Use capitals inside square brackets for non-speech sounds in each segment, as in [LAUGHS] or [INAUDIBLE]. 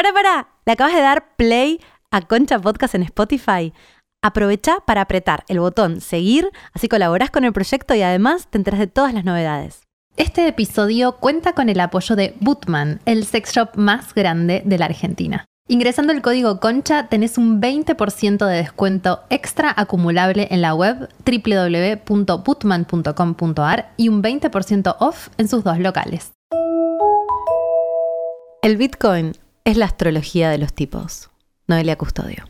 Para, para, ¿le acabas de dar play a Concha Podcast en Spotify? Aprovecha para apretar el botón seguir, así colaborás con el proyecto y además te enteras de todas las novedades. Este episodio cuenta con el apoyo de Bootman, el sex shop más grande de la Argentina. Ingresando el código CONCHA tenés un 20% de descuento extra acumulable en la web www.bootman.com.ar y un 20% off en sus dos locales. El Bitcoin es la astrología de los tipos. Noelia Custodio.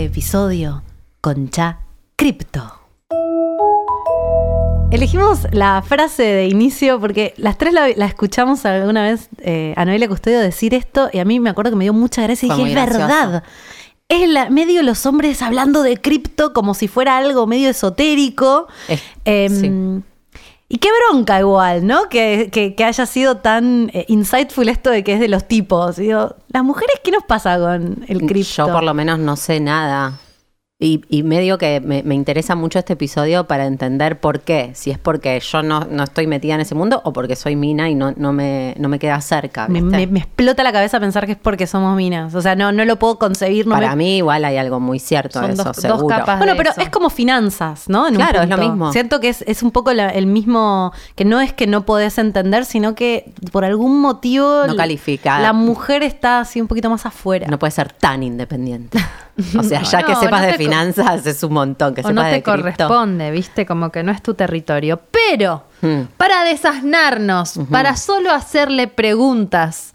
Este episodio, Concha Cripto. Elegimos la frase de inicio porque las tres la, escuchamos alguna vez eh, a Noelia Custodio decir esto y a mí me acuerdo que me dio mucha gracia y dije, es verdad. Es la, medio los hombres hablando de cripto como si fuera algo medio esotérico. Em, y qué bronca igual, ¿no? Que, haya sido tan eh, insightful esto de que es de los tipos. Digo, las mujeres, ¿qué nos pasa con el cripto? Yo por lo menos no sé nada. Y, medio que me, interesa mucho este episodio para entender por qué. Si es porque yo no, estoy metida en ese mundo o porque soy mina y no, no, me, no me queda cerca. Me, explota la cabeza pensar que es porque somos minas. O sea, no, no lo puedo concebir. para mí igual hay algo muy cierto Son eso, dos, seguro. bueno, pero es como finanzas, ¿no? claro, es lo mismo. Siento que es, un poco el mismo, que no es que no podés entender, sino que por algún motivo... No califica. La mujer está así un poquito más afuera. No puede ser tan independiente. [LAUGHS] [LAUGHS] O sea, ya que sepas de finanzas es un montón que o no te corresponde, ¿viste? Como que no es tu territorio. Pero hmm. para desasnarnos, para solo hacerle preguntas,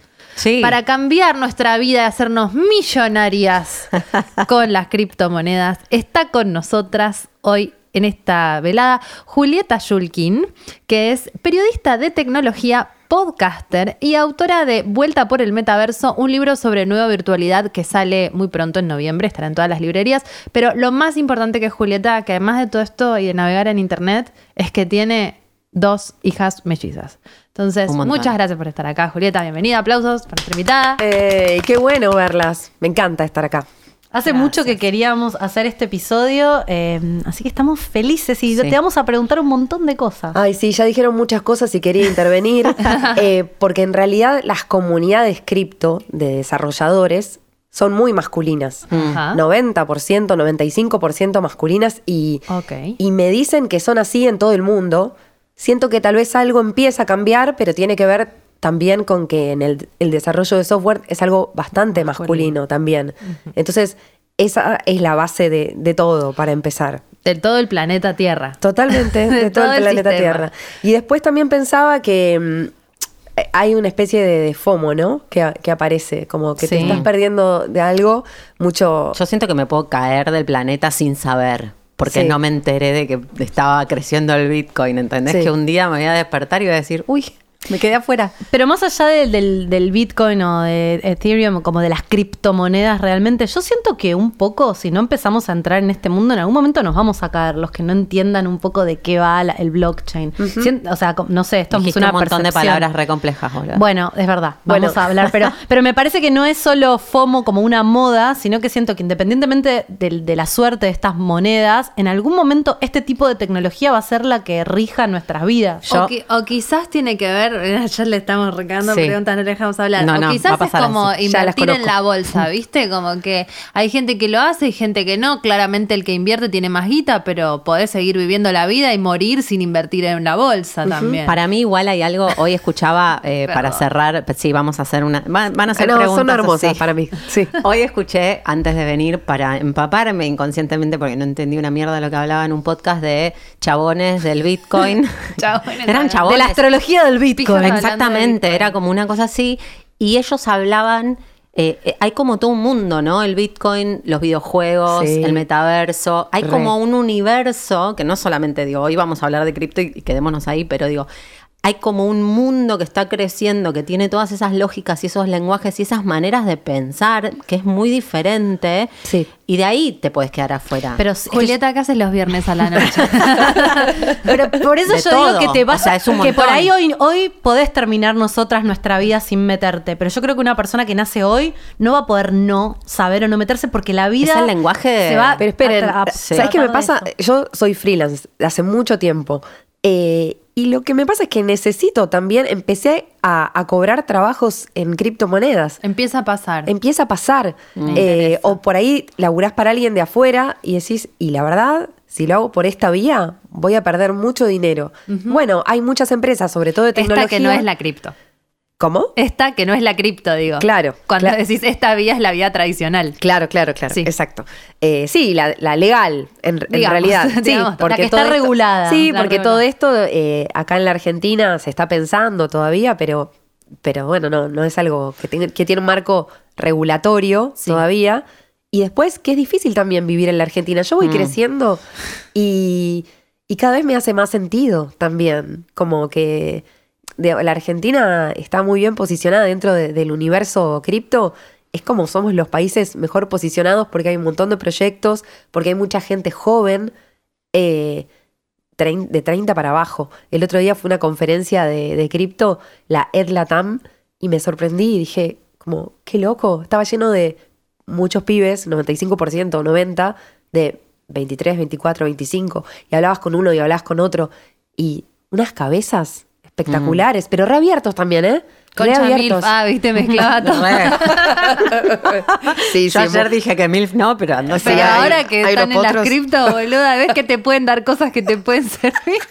para cambiar nuestra vida y hacernos millonarias [LAUGHS] con las criptomonedas, está con nosotras hoy en esta velada Julieta Shulkin, que es periodista de tecnología podcaster y autora de Vuelta por el Metaverso, un libro sobre nueva virtualidad que sale muy pronto en noviembre, estará en todas las librerías. Pero lo más importante que es Julieta, que además de todo esto y de navegar en internet, es que tiene dos hijas mellizas. Entonces, muchas gracias por estar acá, Julieta. Bienvenida, aplausos para nuestra invitada. qué bueno verlas. Me encanta estar acá. Hace mucho que queríamos hacer este episodio, eh, así que estamos felices y te vamos a preguntar un montón de cosas. Ay, sí, ya dijeron muchas cosas y quería intervenir, [LAUGHS] eh, porque en realidad las comunidades cripto de desarrolladores son muy masculinas. 90%, 95% masculinas y, y me dicen que son así en todo el mundo. Siento que tal vez algo empieza a cambiar, pero tiene que ver también con que en el, desarrollo de software es algo bastante masculino, también. Entonces, esa es la base de, todo para empezar. De todo el planeta Tierra. Totalmente, [LAUGHS] de, todo, el planeta Tierra. Y después también pensaba que mm, hay una especie de, FOMO, ¿no? Que, aparece, como que te estás perdiendo de algo mucho. Yo siento que me puedo caer del planeta sin saber. Porque no me enteré de que estaba creciendo el Bitcoin, ¿entendés? Que un día me voy a despertar y voy a decir, uy, Me quedé afuera. Pero más allá del, del, Bitcoin o de Ethereum, como de las criptomonedas realmente, yo siento que un poco, si no empezamos a entrar en este mundo, en algún momento nos vamos a caer, los que no entiendan un poco de qué va el blockchain. o sea, no sé, esto es una un montón de palabras re complejas. Bueno, es verdad, vamos a hablar, pero, [LAUGHS] pero me parece que no es solo FOMO como una moda, sino que siento que independientemente de, la suerte de estas monedas, en algún momento este tipo de tecnología va a ser la que rija nuestras vidas. o quizás tiene que ver [LAUGHS] ya le estamos recando preguntas, no le dejamos hablar. o quizás es como invertir en la bolsa, [LAUGHS] ¿viste? Como que hay gente que lo hace y gente que no. Claramente el que invierte tiene más guita, pero podés seguir viviendo la vida y morir sin invertir en la bolsa también. Para mí igual hay algo, hoy escuchaba eh, [LAUGHS] para cerrar, sí, vamos a hacer una, van, a hacer preguntas. Son hermosas para mí. Sí. Hoy escuché antes de venir para empaparme inconscientemente porque no entendí una mierda lo que hablaba en un podcast de chabones del Bitcoin. chabones. Eran chabones. De la astrología del Bitcoin. Exactamente, era como una cosa así. Y ellos hablaban, eh, eh, hay como todo un mundo, ¿no? El Bitcoin, los videojuegos, el metaverso. Hay como un universo, que no solamente digo, hoy vamos a hablar de cripto y quedémonos ahí, pero digo, hay como un mundo que está creciendo, que tiene todas esas lógicas y esos lenguajes y esas maneras de pensar, que es muy diferente. Sí. Y de ahí te puedes quedar afuera. Pero Julieta, ¿qué haces los viernes a la [LAUGHS] noche? [LAUGHS] Pero por eso yo digo que te vas a que por ahí hoy, hoy podés terminar nosotras nuestra vida sin meterte. Pero yo creo que una persona que nace hoy no va a poder no saber o no meterse porque la vida. Es el lenguaje. Se va Pero esperen, ¿sabes qué me pasa? Yo soy freelance hace mucho tiempo. Eh, y lo que me pasa es que necesito también, empecé a, cobrar trabajos en criptomonedas. Empieza a pasar. Empieza a pasar. Eh, o por ahí laburás para alguien de afuera y decís, y la verdad, si lo hago por esta vía, voy a perder mucho dinero. Bueno, hay muchas empresas, sobre todo de tecnología. Esta que no es la cripto. ¿Cómo? Esta que no es la cripto, digo. Claro. Cuando decís esta vía es la vía tradicional. Claro, claro, claro. Sí. Exacto. Eh, sí, la, legal, en, realidad. [LAUGHS] Sí, porque está regulada. Sí, porque todo esto eh, acá en la Argentina se está pensando todavía, pero, pero bueno, no, no es algo que, que tiene un marco regulatorio todavía. Y después, que es difícil también vivir en la Argentina. Yo voy mm. creciendo y, y cada vez me hace más sentido también. Como que la Argentina está muy bien posicionada dentro del universo cripto. Es como somos los países mejor posicionados porque hay un montón de proyectos, porque hay mucha gente joven, eh, de 30 para abajo. El otro día fue una conferencia de, cripto, la EdLatam, y me sorprendí y dije, como, qué loco. Estaba lleno de muchos pibes, 95%, 90%, de 23, 24, 25, y hablabas con uno y hablabas con otro, y unas cabezas espectaculares, pero reabiertos también, ¿eh? Concha Milf, ah, viste, mezclaba [LAUGHS] todo. sí, Yo ayer dije que Milf no, pero no sé. Pero ahora que están en la cripto, [LAUGHS] boluda, ves que te pueden dar cosas que te pueden servir.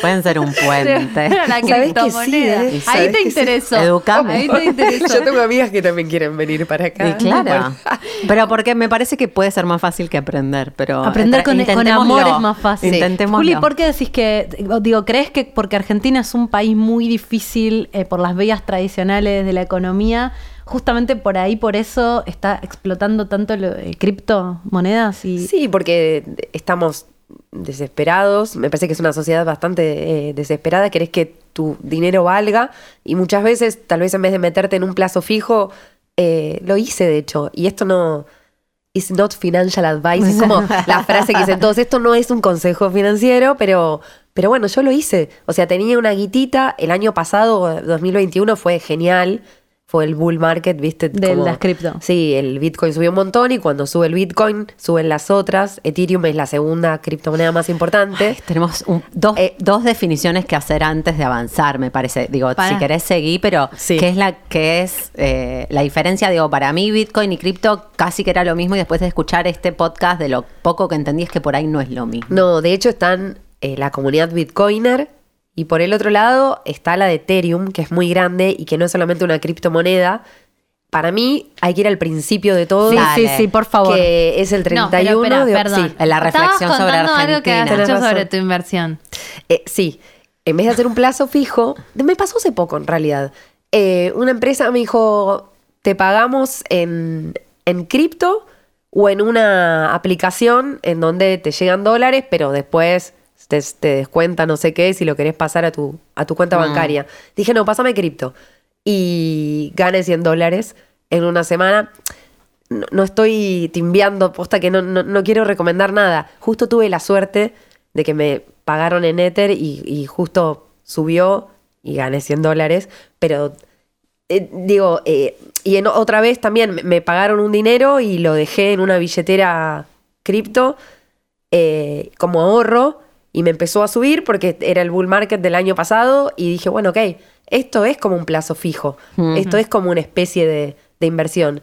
Pueden ser un [LAUGHS] puente. la criptomoneda. ¿eh? Ahí te interesó. Educame. Ahí te interesó. Yo tengo amigas que también quieren venir para acá. Y claro. Pero porque me parece que puede ser más fácil que aprender, pero aprender con, con amor es más fácil. Intentemos. Juli, ¿por qué decís que digo, crees que porque Argentina es un país muy difícil eh, por las vías tradicionales de la economía, justamente por ahí, por eso está explotando tanto lo, eh, criptomonedas y Sí, porque estamos desesperados, me parece que es una sociedad bastante eh, desesperada, querés que tu dinero valga y muchas veces, tal vez en vez de meterte en un plazo fijo, eh, lo hice de hecho, y esto no, is not financial advice, es como [LAUGHS] la frase que dicen todos, esto no es un consejo financiero, pero, pero bueno, yo lo hice, o sea, tenía una guitita, el año pasado, 2021, fue genial, fue el bull market, ¿viste? De las cripto. Sí, el Bitcoin subió un montón y cuando sube el Bitcoin, suben las otras. Ethereum es la segunda criptomoneda más importante. tenemos eh, dos, definiciones que hacer antes de avanzar, me parece. Digo, si querés seguir, pero ¿qué es la qué es eh, la diferencia? Digo, para mí Bitcoin y cripto casi que era lo mismo y después de escuchar este podcast, de lo poco que entendí es que por ahí no es lo mismo. No, de hecho están eh, la comunidad Bitcoiner y por el otro lado está la de Ethereum, que es muy grande y que no es solamente una criptomoneda. Para mí hay que ir al principio de todo. Sí, sí, sí, por favor. Que es el 31 de perdón. Sí, la reflexión sobre Argentina. algo que has hecho sobre tu inversión. Eh, sí, en vez de hacer un plazo fijo, me pasó hace poco en realidad. Eh, una empresa me dijo, te pagamos en, en cripto o en una aplicación en donde te llegan dólares, pero después te, descuenta no sé qué si lo querés pasar a tu, a tu cuenta mm. bancaria. Dije, no, pásame cripto. Y gané 100 dólares en una semana. No, estoy timbiando, posta que no, no, quiero recomendar nada. Justo tuve la suerte de que me pagaron en Ether y, justo subió y gané 100 dólares, pero eh, digo, eh, y en, otra vez también me pagaron un dinero y lo dejé en una billetera cripto eh, como ahorro y me empezó a subir porque era el bull market del año pasado y dije, bueno, ok, esto es como un plazo fijo, esto es como una especie de, inversión.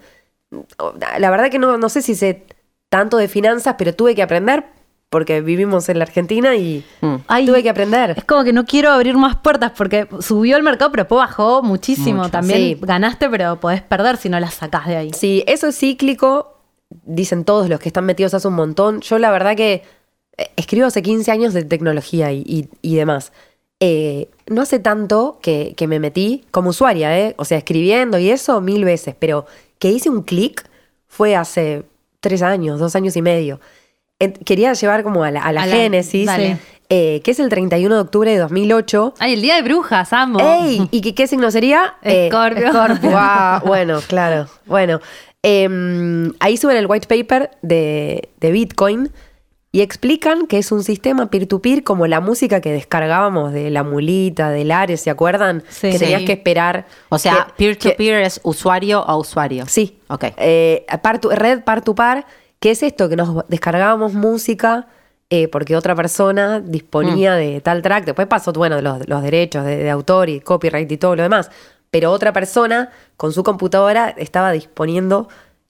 La verdad que no, no sé si sé tanto de finanzas, pero tuve que aprender porque vivimos en la Argentina y mm. tuve que aprender. Es como que no quiero abrir más puertas porque subió el mercado, pero después bajó muchísimo. También ganaste, pero podés perder si no las sacás de ahí. Sí, eso es cíclico, dicen todos los que están metidos hace un montón. Yo la verdad que escribo hace 15 años de tecnología y, demás. Eh, no hace tanto que, me metí como usuaria, ¿eh? o sea, escribiendo y eso mil veces, pero que hice un clic fue hace tres años, dos años y medio. quería llevar como a la, génesis, eh, que es el 31 de octubre de 2008. Ay, el día de brujas, amo. ¡Ey! ¿Y qué, signo sería? [LAUGHS] Escorpio. [LAUGHS] bueno, claro. Bueno, em, ahí suben el white paper de, de Bitcoin y explican que es un sistema peer-to-peer como la música que descargábamos de la mulita, del Ares, ¿se acuerdan? Que tenías que esperar. O sea, peer-to-peer es usuario a usuario. Sí. Ok. Eh, red par-to-par, que es esto, que nos descargábamos música eh, porque otra persona disponía mm. de tal track. Después pasó, bueno, los, los derechos de, de autor y copyright y todo lo demás. Pero otra persona con su computadora estaba disponiendo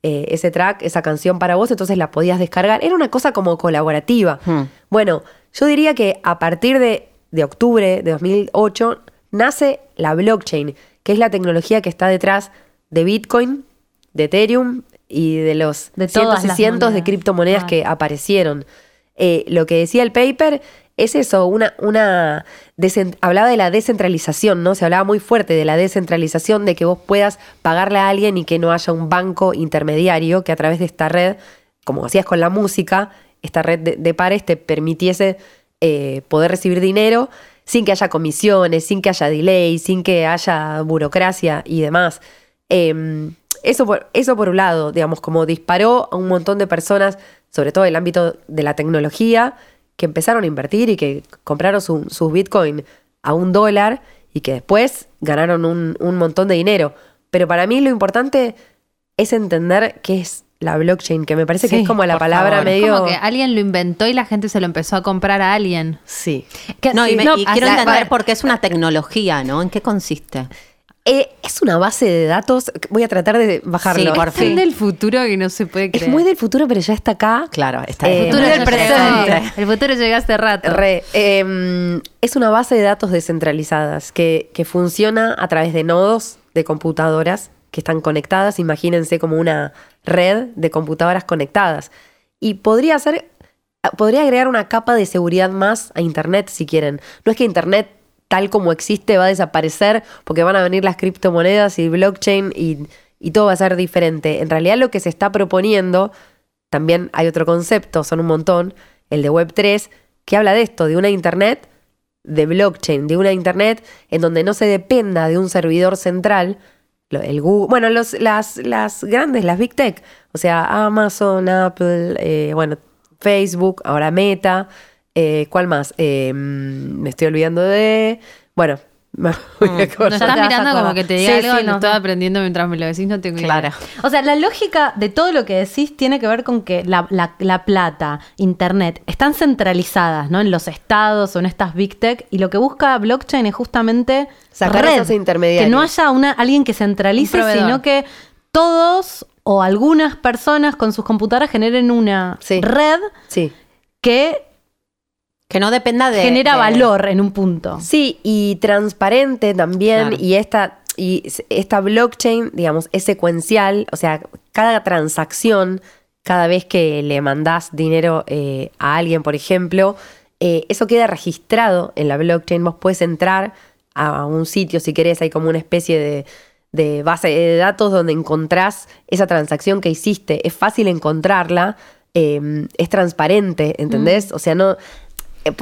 eh, ese track, esa canción para vos, entonces la podías descargar. Era una cosa como colaborativa. Hmm. Bueno, yo diría que a partir de, octubre de 2008 nace la blockchain, que es la tecnología que está detrás de Bitcoin, de Ethereum y de los de cientos y cientos de criptomonedas que aparecieron. Eh, lo que decía el paper es eso, una, una hablaba de la descentralización, ¿no? Se hablaba muy fuerte de la descentralización, de que vos puedas pagarle a alguien y que no haya un banco intermediario que a través de esta red, como hacías con la música, esta red de, pares te permitiese eh, poder recibir dinero sin que haya comisiones, sin que haya delay, sin que haya burocracia y demás. Em, eso, por, eso por un lado, digamos, como disparó a un montón de personas, sobre todo en el ámbito de la tecnología, que empezaron a invertir y que compraron sus Bitcoin a un dólar y que después ganaron un, montón de dinero. Pero para mí lo importante es entender qué es la blockchain, que me parece que es como la palabra medio. Como que alguien lo inventó y la gente se lo empezó a comprar a alguien. Sí. no, y, quiero entender por qué es una tecnología, ¿no? ¿En qué consiste? Eh, es una base de datos. Voy a tratar de bajarlo. Sí, por fin. Es del futuro que no se puede creer. Es muy del futuro, pero ya está acá. Claro, está. el futuro del presente. El futuro llega hace rato. Em, es una base de datos descentralizadas que, que funciona a través de nodos de computadoras que están conectadas. Imagínense como una red de computadoras conectadas. Y podría ser podría agregar una capa de seguridad más a Internet si quieren. No es que Internet tal como existe va a desaparecer porque van a venir las criptomonedas y blockchain y, todo va a ser diferente. En realidad lo que se está proponiendo, también hay otro concepto, son un montón, el de Web3, que habla de esto, de una Internet de blockchain, de una Internet en donde no se dependa de un servidor central, el Google, bueno, los, las, las grandes, las Big Tech, o sea, Amazon, Apple, eh, bueno, Facebook, ahora Meta, eh, ¿Cuál más? Eh, mm, me estoy olvidando de. Bueno, [LAUGHS] me mm. estás mirando como que te diga algo, no. estoy aprendiendo mientras me lo decís, no tengo claro. O sea, la lógica de todo lo que decís tiene que ver con que la, plata, internet, están centralizadas, ¿no? En los estados o en estas big tech, y lo que busca blockchain es justamente sacar esos intermediarios. Que no haya una, alguien que centralice, sino que todos o algunas personas con sus computadoras generen una red que que no dependa de. Genera valor en un punto. Sí, y transparente también. Y esta. Y esta blockchain, digamos, es secuencial, o sea, cada transacción, cada vez que le mandás dinero eh, a alguien, por ejemplo, eh, eso queda registrado en la blockchain. Vos puedes entrar a un sitio si querés, hay como una especie de, de base de datos donde encontrás esa transacción que hiciste. Es fácil encontrarla, eh, es transparente, ¿entendés? Mm. O sea, no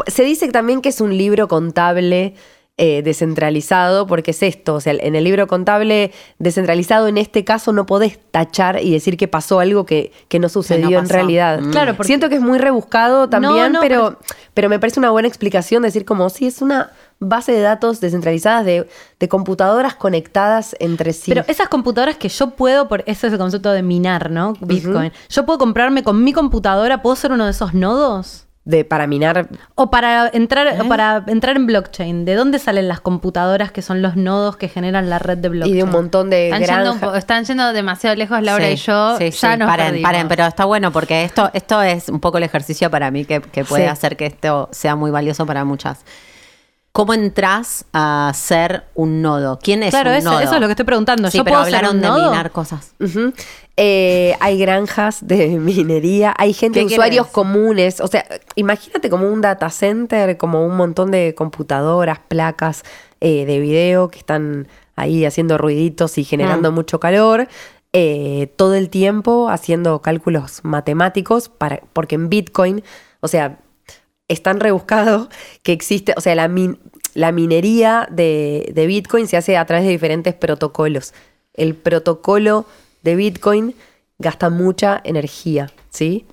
se dice también que es un libro contable eh, descentralizado, porque es esto, o sea, en el libro contable descentralizado, en este caso no podés tachar y decir que pasó algo que, que no sucedió en realidad. Mm. Claro, Siento que es muy rebuscado también, pero, pero, me parece una buena explicación decir como, si es una base de datos descentralizadas de, de, computadoras conectadas entre sí. Pero esas computadoras que yo puedo, por ese es el concepto de minar, ¿no? Bitcoin. Yo puedo comprarme con mi computadora, ¿puedo ser uno de esos nodos? De para minar. O para entrar ¿Eh? para entrar en blockchain de dónde salen las computadoras que son los nodos que generan la red de blockchain y de un montón de están, yendo, están yendo demasiado lejos Laura y yo sí, ya nos paren, paren, pero está bueno porque esto esto es un poco el ejercicio para mí que, que puede hacer que esto sea muy valioso para muchas ¿Cómo entras a ser un nodo? ¿Quién es claro, un eso, nodo? eso es lo que estoy preguntando. Sí, ¿Yo pero hablaron de minar cosas. Eh, hay granjas de [LAUGHS] minería, hay gente, usuarios comunes. O sea, imagínate como un data center, como un montón de computadoras, placas eh, de video que están ahí haciendo ruiditos y generando mm. mucho calor. Eh, todo el tiempo haciendo cálculos matemáticos, para, porque en Bitcoin, o sea, es tan rebuscado que existe, o sea, la, la minería de, Bitcoin se hace a través de diferentes protocolos. El protocolo de Bitcoin gasta mucha energía, ¿sí?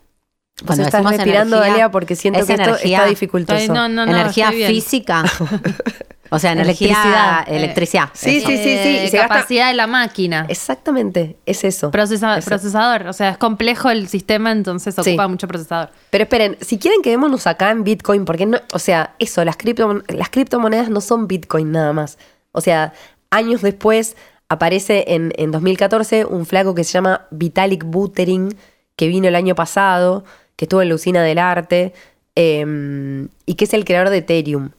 Cuando estás respirando, Dalia, porque siento que esto está dificultoso. energía física. [LAUGHS] O sea, energía, electricidad. Sí, sí, sí, sí. Eh, capacidad de la máquina. Exactamente, es eso. Procesador. O sea, es complejo el sistema, entonces ocupa mucho procesador. Pero esperen, si quieren quedémonos acá en Bitcoin, porque no, o sea, eso, las, cripto, las criptomonedas no son Bitcoin nada más. O sea, años después aparece en, en 2014 un flaco que se llama Vitalik Buterin, que vino el año pasado, que estuvo en la usina del arte, em, y que es el creador de Ethereum.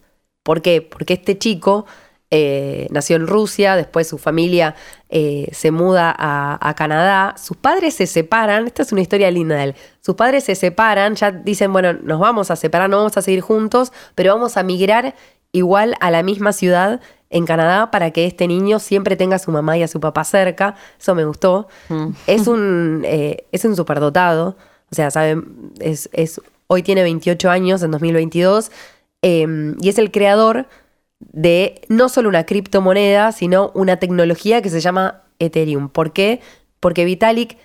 ¿Por qué? Porque este chico eh, nació en Rusia, después su familia eh, se muda a, Canadá, sus padres se separan, esta es una historia linda de él, sus padres se separan, ya dicen, bueno, nos vamos a separar, no vamos a seguir juntos, pero vamos a migrar igual a la misma ciudad en Canadá para que este niño siempre tenga a su mamá y a su papá cerca, eso me gustó, mm. es, un, eh, es un superdotado, o sea, saben, es, es, hoy tiene 28 años, en 2022, Em, y es el creador de no solo una criptomoneda, sino una tecnología que se llama Ethereum. ¿Por qué? Porque Vitalik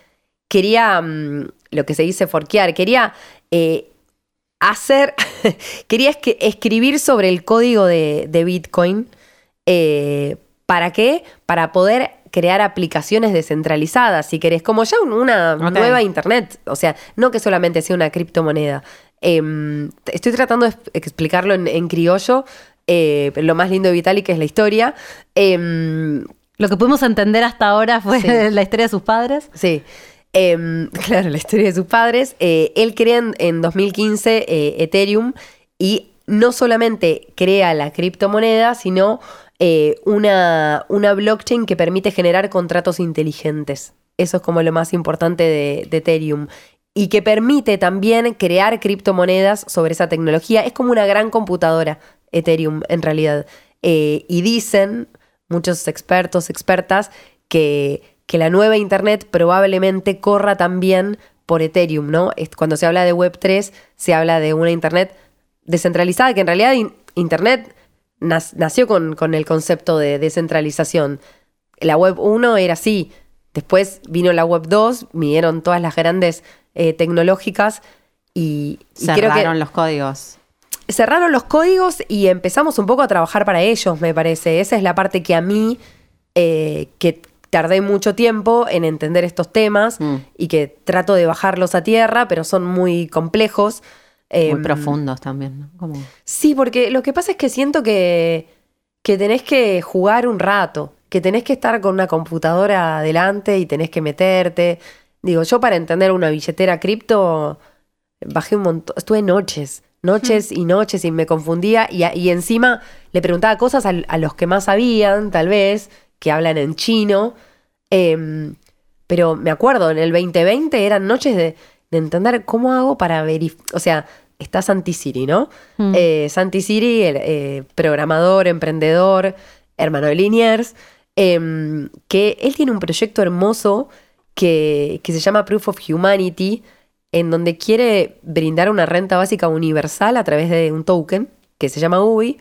quería, mm, lo que se dice forquear, quería eh, hacer, [LAUGHS] quería escribir sobre el código de, Bitcoin. Eh, ¿Para qué? Para poder crear aplicaciones descentralizadas, si querés, como ya una nueva Internet. O sea, no que solamente sea una criptomoneda. Em, estoy tratando de explicarlo en, criollo. Eh, lo más lindo de Vitalik es la historia. Em, lo que pudimos entender hasta ahora fue [LAUGHS] la historia de sus padres. Sí. Em, [LAUGHS] claro, la historia de sus padres. Eh, él crea en, 2015 eh, Ethereum y no solamente crea la criptomoneda, sino una, una, blockchain que permite generar contratos inteligentes. Eso es como lo más importante de, de Ethereum y que permite también crear criptomonedas sobre esa tecnología. Es como una gran computadora, Ethereum, en realidad. Eh, y dicen muchos expertos, expertas, que, que la nueva Internet probablemente corra también por Ethereum, ¿no? Cuando se habla de Web3, se habla de una Internet descentralizada, que en realidad Internet nació con, con, el concepto de descentralización. La Web 1 era así, después vino la Web 2, vinieron todas las grandes eh, tecnológicas y, cerraron los códigos. Cerraron los códigos y empezamos un poco a trabajar para ellos, me parece. Esa es la parte que a mí, eh, que tardé mucho tiempo en entender estos temas mm. y que trato de bajarlos a tierra, pero son muy complejos. Muy em, profundos también, ¿no? Sí, porque lo que pasa es que siento que, que tenés que jugar un rato, que tenés que estar con una computadora adelante y tenés que meterte. Digo, yo para entender una billetera cripto bajé un montón, estuve noches, noches y noches y me confundía y, encima le preguntaba cosas a, los que más sabían, tal vez, que hablan en chino. Em, pero me acuerdo, en el 2020 eran noches de, entender cómo hago para verificar, o sea, está Santi Siri, ¿no? Mm. Eh, Santi Siri, el, eh, programador, emprendedor, hermano de Liniers, em, que él tiene un proyecto hermoso que, se llama Proof of Humanity, en donde quiere brindar una renta básica universal a través de un token que se llama UBI.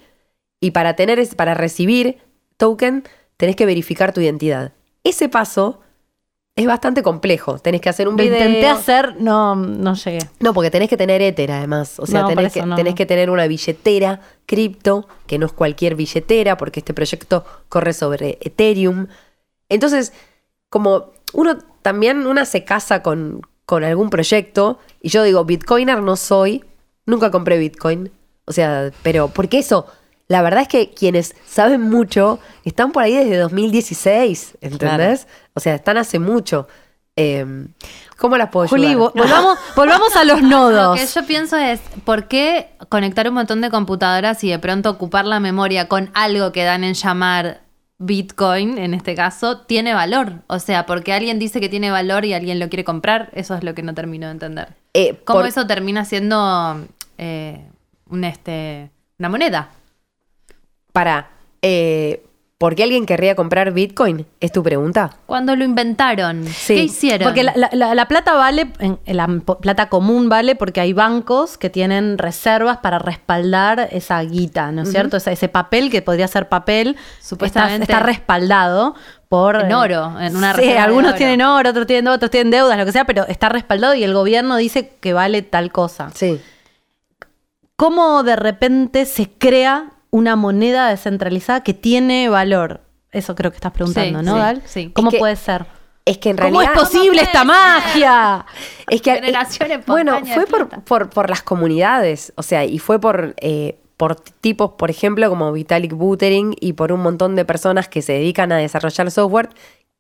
Y para, tener, para recibir token, tenés que verificar tu identidad. Ese paso es bastante complejo. Tenés que hacer un video. Lo intenté hacer, no, no llegué. No, porque tenés que tener Ether además. O sea, tenés, que, tenés que tener una billetera cripto, que no es cualquier billetera, porque este proyecto corre sobre Ethereum. Entonces, como uno también, una se casa con, con algún proyecto, y yo digo, Bitcoiner no soy, nunca compré Bitcoin. O sea, pero porque eso la verdad es que quienes saben mucho están por ahí desde 2016, ¿entendés? O sea, están hace mucho. Em, ¿Cómo las puedo Juli, volvamos, [LAUGHS] volvamos a los nodos. Lo que yo pienso es, ¿por qué conectar un montón de computadoras y de pronto ocupar la memoria con algo que dan en llamar Bitcoin, en este caso, tiene valor? O sea, porque alguien dice que tiene valor y alguien lo quiere comprar, eso es lo que no termino de entender. Eh, ¿Cómo eso termina siendo eh, un, este, una moneda? Para, eh, ¿por qué alguien querría comprar Bitcoin? ¿Es tu pregunta? Cuando lo inventaron, ¿qué hicieron? Porque la, plata vale, la plata común vale porque hay bancos que tienen reservas para respaldar esa guita, ¿no es cierto? Ese, papel que podría ser papel, supuestamente está, respaldado por... En oro, en una Sí, algunos tienen oro, otros tienen, otros tienen deudas, lo que sea, pero está respaldado y el gobierno dice que vale tal cosa. Sí. ¿Cómo de repente se crea una moneda descentralizada que tiene valor. Eso creo que estás preguntando, ¿no, Dal? Sí. ¿Cómo puede ser? Es que en realidad. ¿Cómo es posible esta magia? [LAUGHS] Es que. Generaciones bueno, fue por, por, las comunidades. O sea, y fue por. Eh, por tipos, por ejemplo, como Vitalik Buterin y por un montón de personas que se dedican a desarrollar software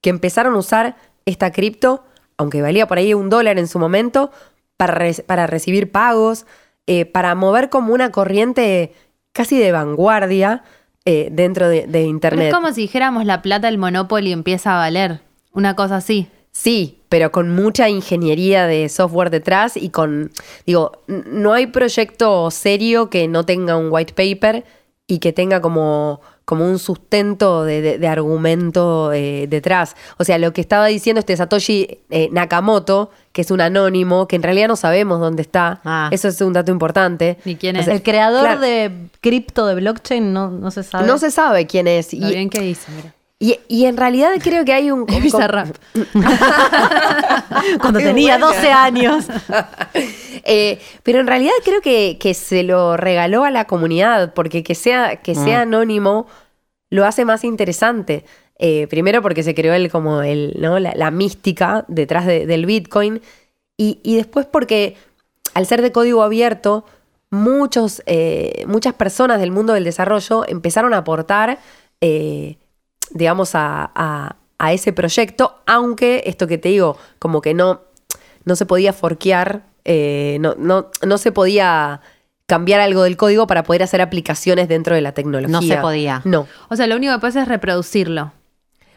que empezaron a usar esta cripto, aunque valía por ahí un dólar en su momento, para, para recibir pagos, eh, para mover como una corriente casi de vanguardia eh, dentro de, Internet. es como si dijéramos la plata del Monopoly empieza a valer, una cosa así. Sí, pero con mucha ingeniería de software detrás y con, digo, no hay proyecto serio que no tenga un white paper y que tenga como como un sustento de, argumento eh, detrás. O sea, lo que estaba diciendo este Satoshi eh, Nakamoto, que es un anónimo, que en realidad no sabemos dónde está. Ah. Eso es un dato importante. ¿Y quién es? el creador de cripto, de blockchain, no, no se sabe. No se sabe quién es. y, bien que dice, mira. Y, en realidad creo que hay un... [LAUGHS] Cuando tenía 12 años. [LAUGHS] Eh, pero en realidad creo que, que, se lo regaló a la comunidad, porque que sea, que sea mm. anónimo lo hace más interesante. Eh, primero porque se creó el, como el, ¿no? la, mística detrás del Bitcoin. Y, y, después porque al ser de código abierto, muchos, eh, muchas personas del mundo del desarrollo empezaron a aportar digamos, a, ese proyecto, aunque esto que te digo, como que no, no se podía forquear, eh, no, no, no se podía cambiar algo del código para poder hacer aplicaciones dentro de la tecnología. No se podía. No. O sea, lo único que puedes es reproducirlo.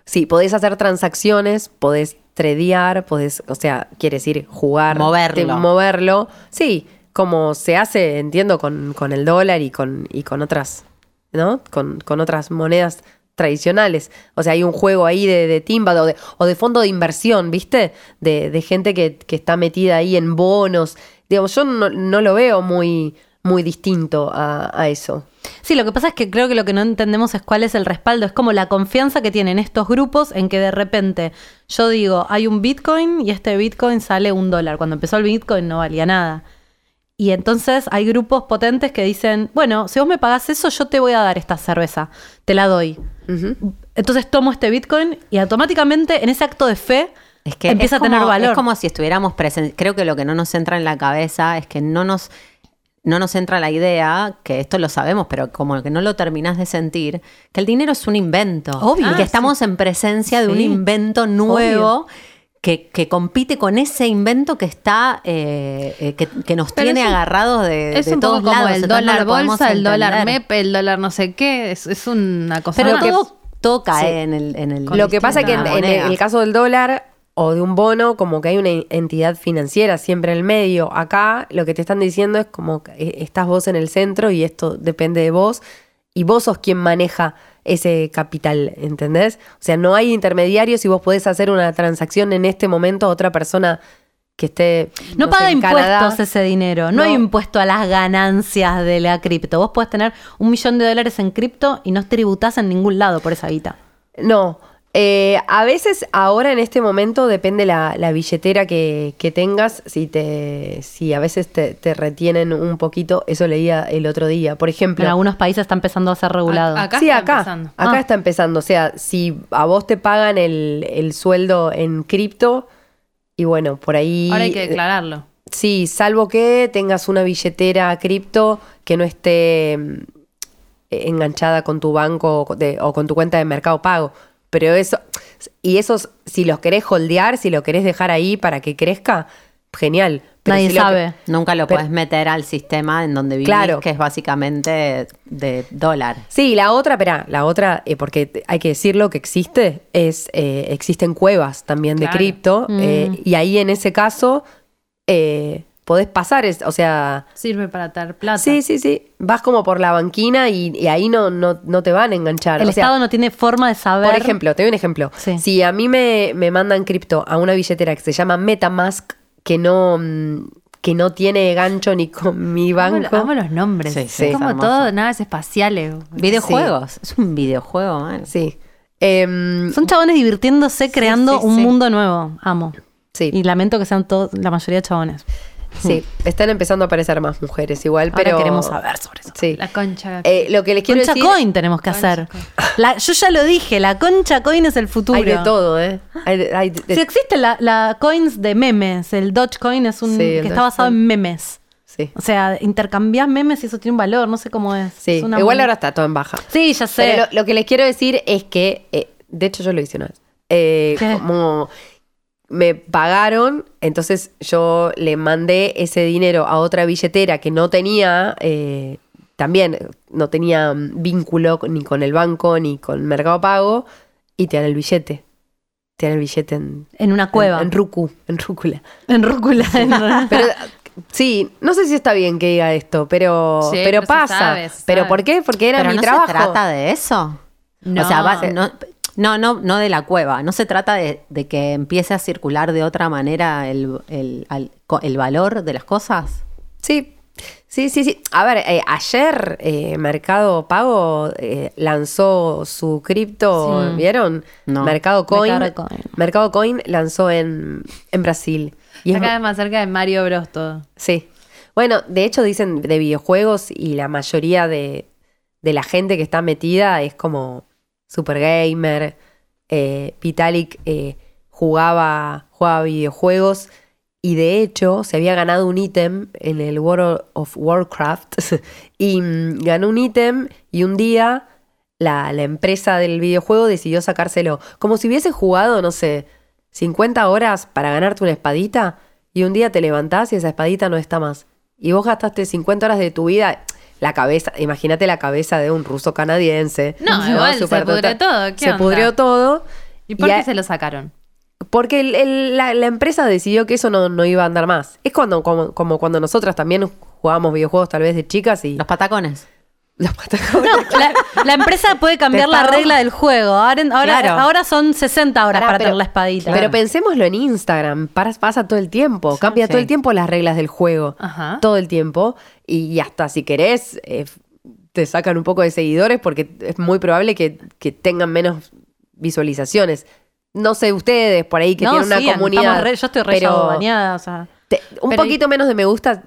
Sí, podés hacer transacciones, podés tradear, podés, o sea, quiere decir jugar. Moverlo. moverlo. Sí, como se hace, entiendo, con, con el dólar y con, y con otras, ¿no? Con, con otras monedas tradicionales. O sea, hay un juego ahí de, de timba o de, o de, fondo de inversión, ¿viste? De, gente que, está metida ahí en bonos. Digamos, yo no, lo veo muy, muy distinto a, eso. Sí, lo que pasa es que creo que lo que no entendemos es cuál es el respaldo, es como la confianza que tienen estos grupos en que de repente yo digo, hay un Bitcoin y este Bitcoin sale un dólar. Cuando empezó el Bitcoin no valía nada. Y entonces hay grupos potentes que dicen, bueno, si vos me pagás eso, yo te voy a dar esta cerveza, te la doy. Entonces tomo este Bitcoin y automáticamente en ese acto de fe es que empieza a tener valor. Es como si estuviéramos presentes. Creo que lo que no nos entra en la cabeza es que no nos, no nos entra la idea, que esto lo sabemos, pero como que no lo terminás de sentir, que el dinero es un invento. Obvio. Y que estamos en presencia de un invento nuevo que, compite con ese invento que está, eh, eh, que, nos tiene agarrados de, es un todos poco Como el dólar bolsa, el dólar MEP, el dólar no sé qué, es, una cosa. Pero todo, todo cae en el, en el Lo que pasa es que en, el caso del dólar o de un bono, como que hay una entidad financiera siempre en el medio. Acá lo que te están diciendo es como que eh, estás vos en el centro y esto depende de vos y vos sos quien maneja ese capital, ¿entendés? O sea, no hay intermediarios y vos podés hacer una transacción en este momento a otra persona que esté. No, paga impuestos ese dinero. No, hay impuesto a las ganancias de la cripto. Vos podés tener un millón de dólares en cripto y no tributás en ningún lado por esa guita. No. Eh, a veces, ahora en este momento, depende la, la billetera que, tengas, si te, si a veces te, retienen un poquito, eso leía el otro día. Por ejemplo. En algunos países está empezando a ser regulado. acá sí, acá. Empezando. Acá ah. está empezando. O sea, si a vos te pagan el, el sueldo en cripto, y bueno, por ahí. Ahora hay que declararlo. Sí, salvo que tengas una billetera cripto que no esté mm, enganchada con tu banco o con tu cuenta de mercado pago. Pero eso, y esos, si los querés holdear, si lo querés dejar ahí para que crezca, genial. Nadie sabe. Nunca lo puedes meter al sistema en donde vivís, claro. que es básicamente de dólar. Sí, la otra, espera, la otra, eh, porque hay que decirlo que existe, es eh, existen cuevas también de cripto, eh, mm. y ahí en ese caso podés pasar, o sea... Sirve para dar plata. Sí, sí, sí. Vas como por la banquina y, ahí no, no, no, te van a enganchar. El Estado no tiene forma de saber... Por ejemplo, te doy un ejemplo. Si a mí me, me mandan cripto a una billetera que se llama Metamask, que no mm, que no tiene gancho ni con mi banco. Amo, los nombres. Sí, como todo naves espaciales. Videojuegos. Es un videojuego, man. Sí. Em, Son chabones divirtiéndose creando un mundo nuevo. Amo. Sí. Y lamento que sean todos, la mayoría de chabones. Sí, están empezando a aparecer más mujeres igual, pero queremos saber sobre eso. Sí. La concha. Eh, lo que les quiero concha coin tenemos que hacer. yo ya lo dije, la concha coin es el futuro. Hay de todo, ¿eh? Si existe la, coins de memes, el Dogecoin es un que está basado en memes. Sí. O sea, intercambias memes y eso tiene un valor, no sé cómo es. Sí, igual ahora está todo en baja. Sí, ya sé. Pero lo, que les quiero decir es que, eh, de hecho yo lo hice una vez. Eh, como me pagaron, entonces yo le mandé ese dinero a otra billetera que no tenía, eh, también no tenía vínculo ni con el banco ni con Mercado Pago, y te dan el billete. Te dan el billete en... En una cueva. En, Ruku, en Rúcula. En Rúcula. pero, sí, no sé si está bien que diga esto, pero, pero, pasa. ¿Pero por qué? Porque era mi trabajo. se trata de eso? No. O sea, no, no, no, no de la cueva. No se trata de, que empiece a circular de otra manera el, valor de las cosas. Sí, sí, sí, sí. A ver, eh, ayer eh, Mercado Pago eh, lanzó su cripto, ¿vieron? Mercado Coin. Mercado Coin. lanzó en, Brasil. Y Acá es más cerca de Mario Bros todo. Sí. Bueno, de hecho dicen de videojuegos y la mayoría de, de la gente que está metida es como super gamer. Eh, Vitalik eh, jugaba, jugaba videojuegos y de hecho se había ganado un ítem en el World of Warcraft [LAUGHS] y mm, ganó un ítem y un día la, empresa del videojuego decidió sacárselo. Como si hubiese jugado, no sé, 50 horas para ganarte una espadita y un día te levantás y esa espadita no está más. Y vos gastaste 50 horas de tu vida la cabeza, imagínate la cabeza de un ruso canadiense. No, igual se pudrió todo. se pudrió todo. ¿Y por qué se lo sacaron? Porque la, empresa decidió que eso no, iba a andar más. Es cuando, como, como cuando nosotras también jugábamos videojuegos tal vez de chicas y... Los patacones. La, empresa puede cambiar la regla del juego. Ahora, son 60 horas para tener la espadita. Pero pensémoslo en Instagram. pasa todo el tiempo. Cambia todo el tiempo las reglas del juego. Todo el tiempo. Y, hasta si querés, eh, te sacan un poco de seguidores porque es muy probable que, tengan menos visualizaciones. No sé ustedes por ahí que tienen una comunidad. yo estoy re bañada, un poquito menos de me gusta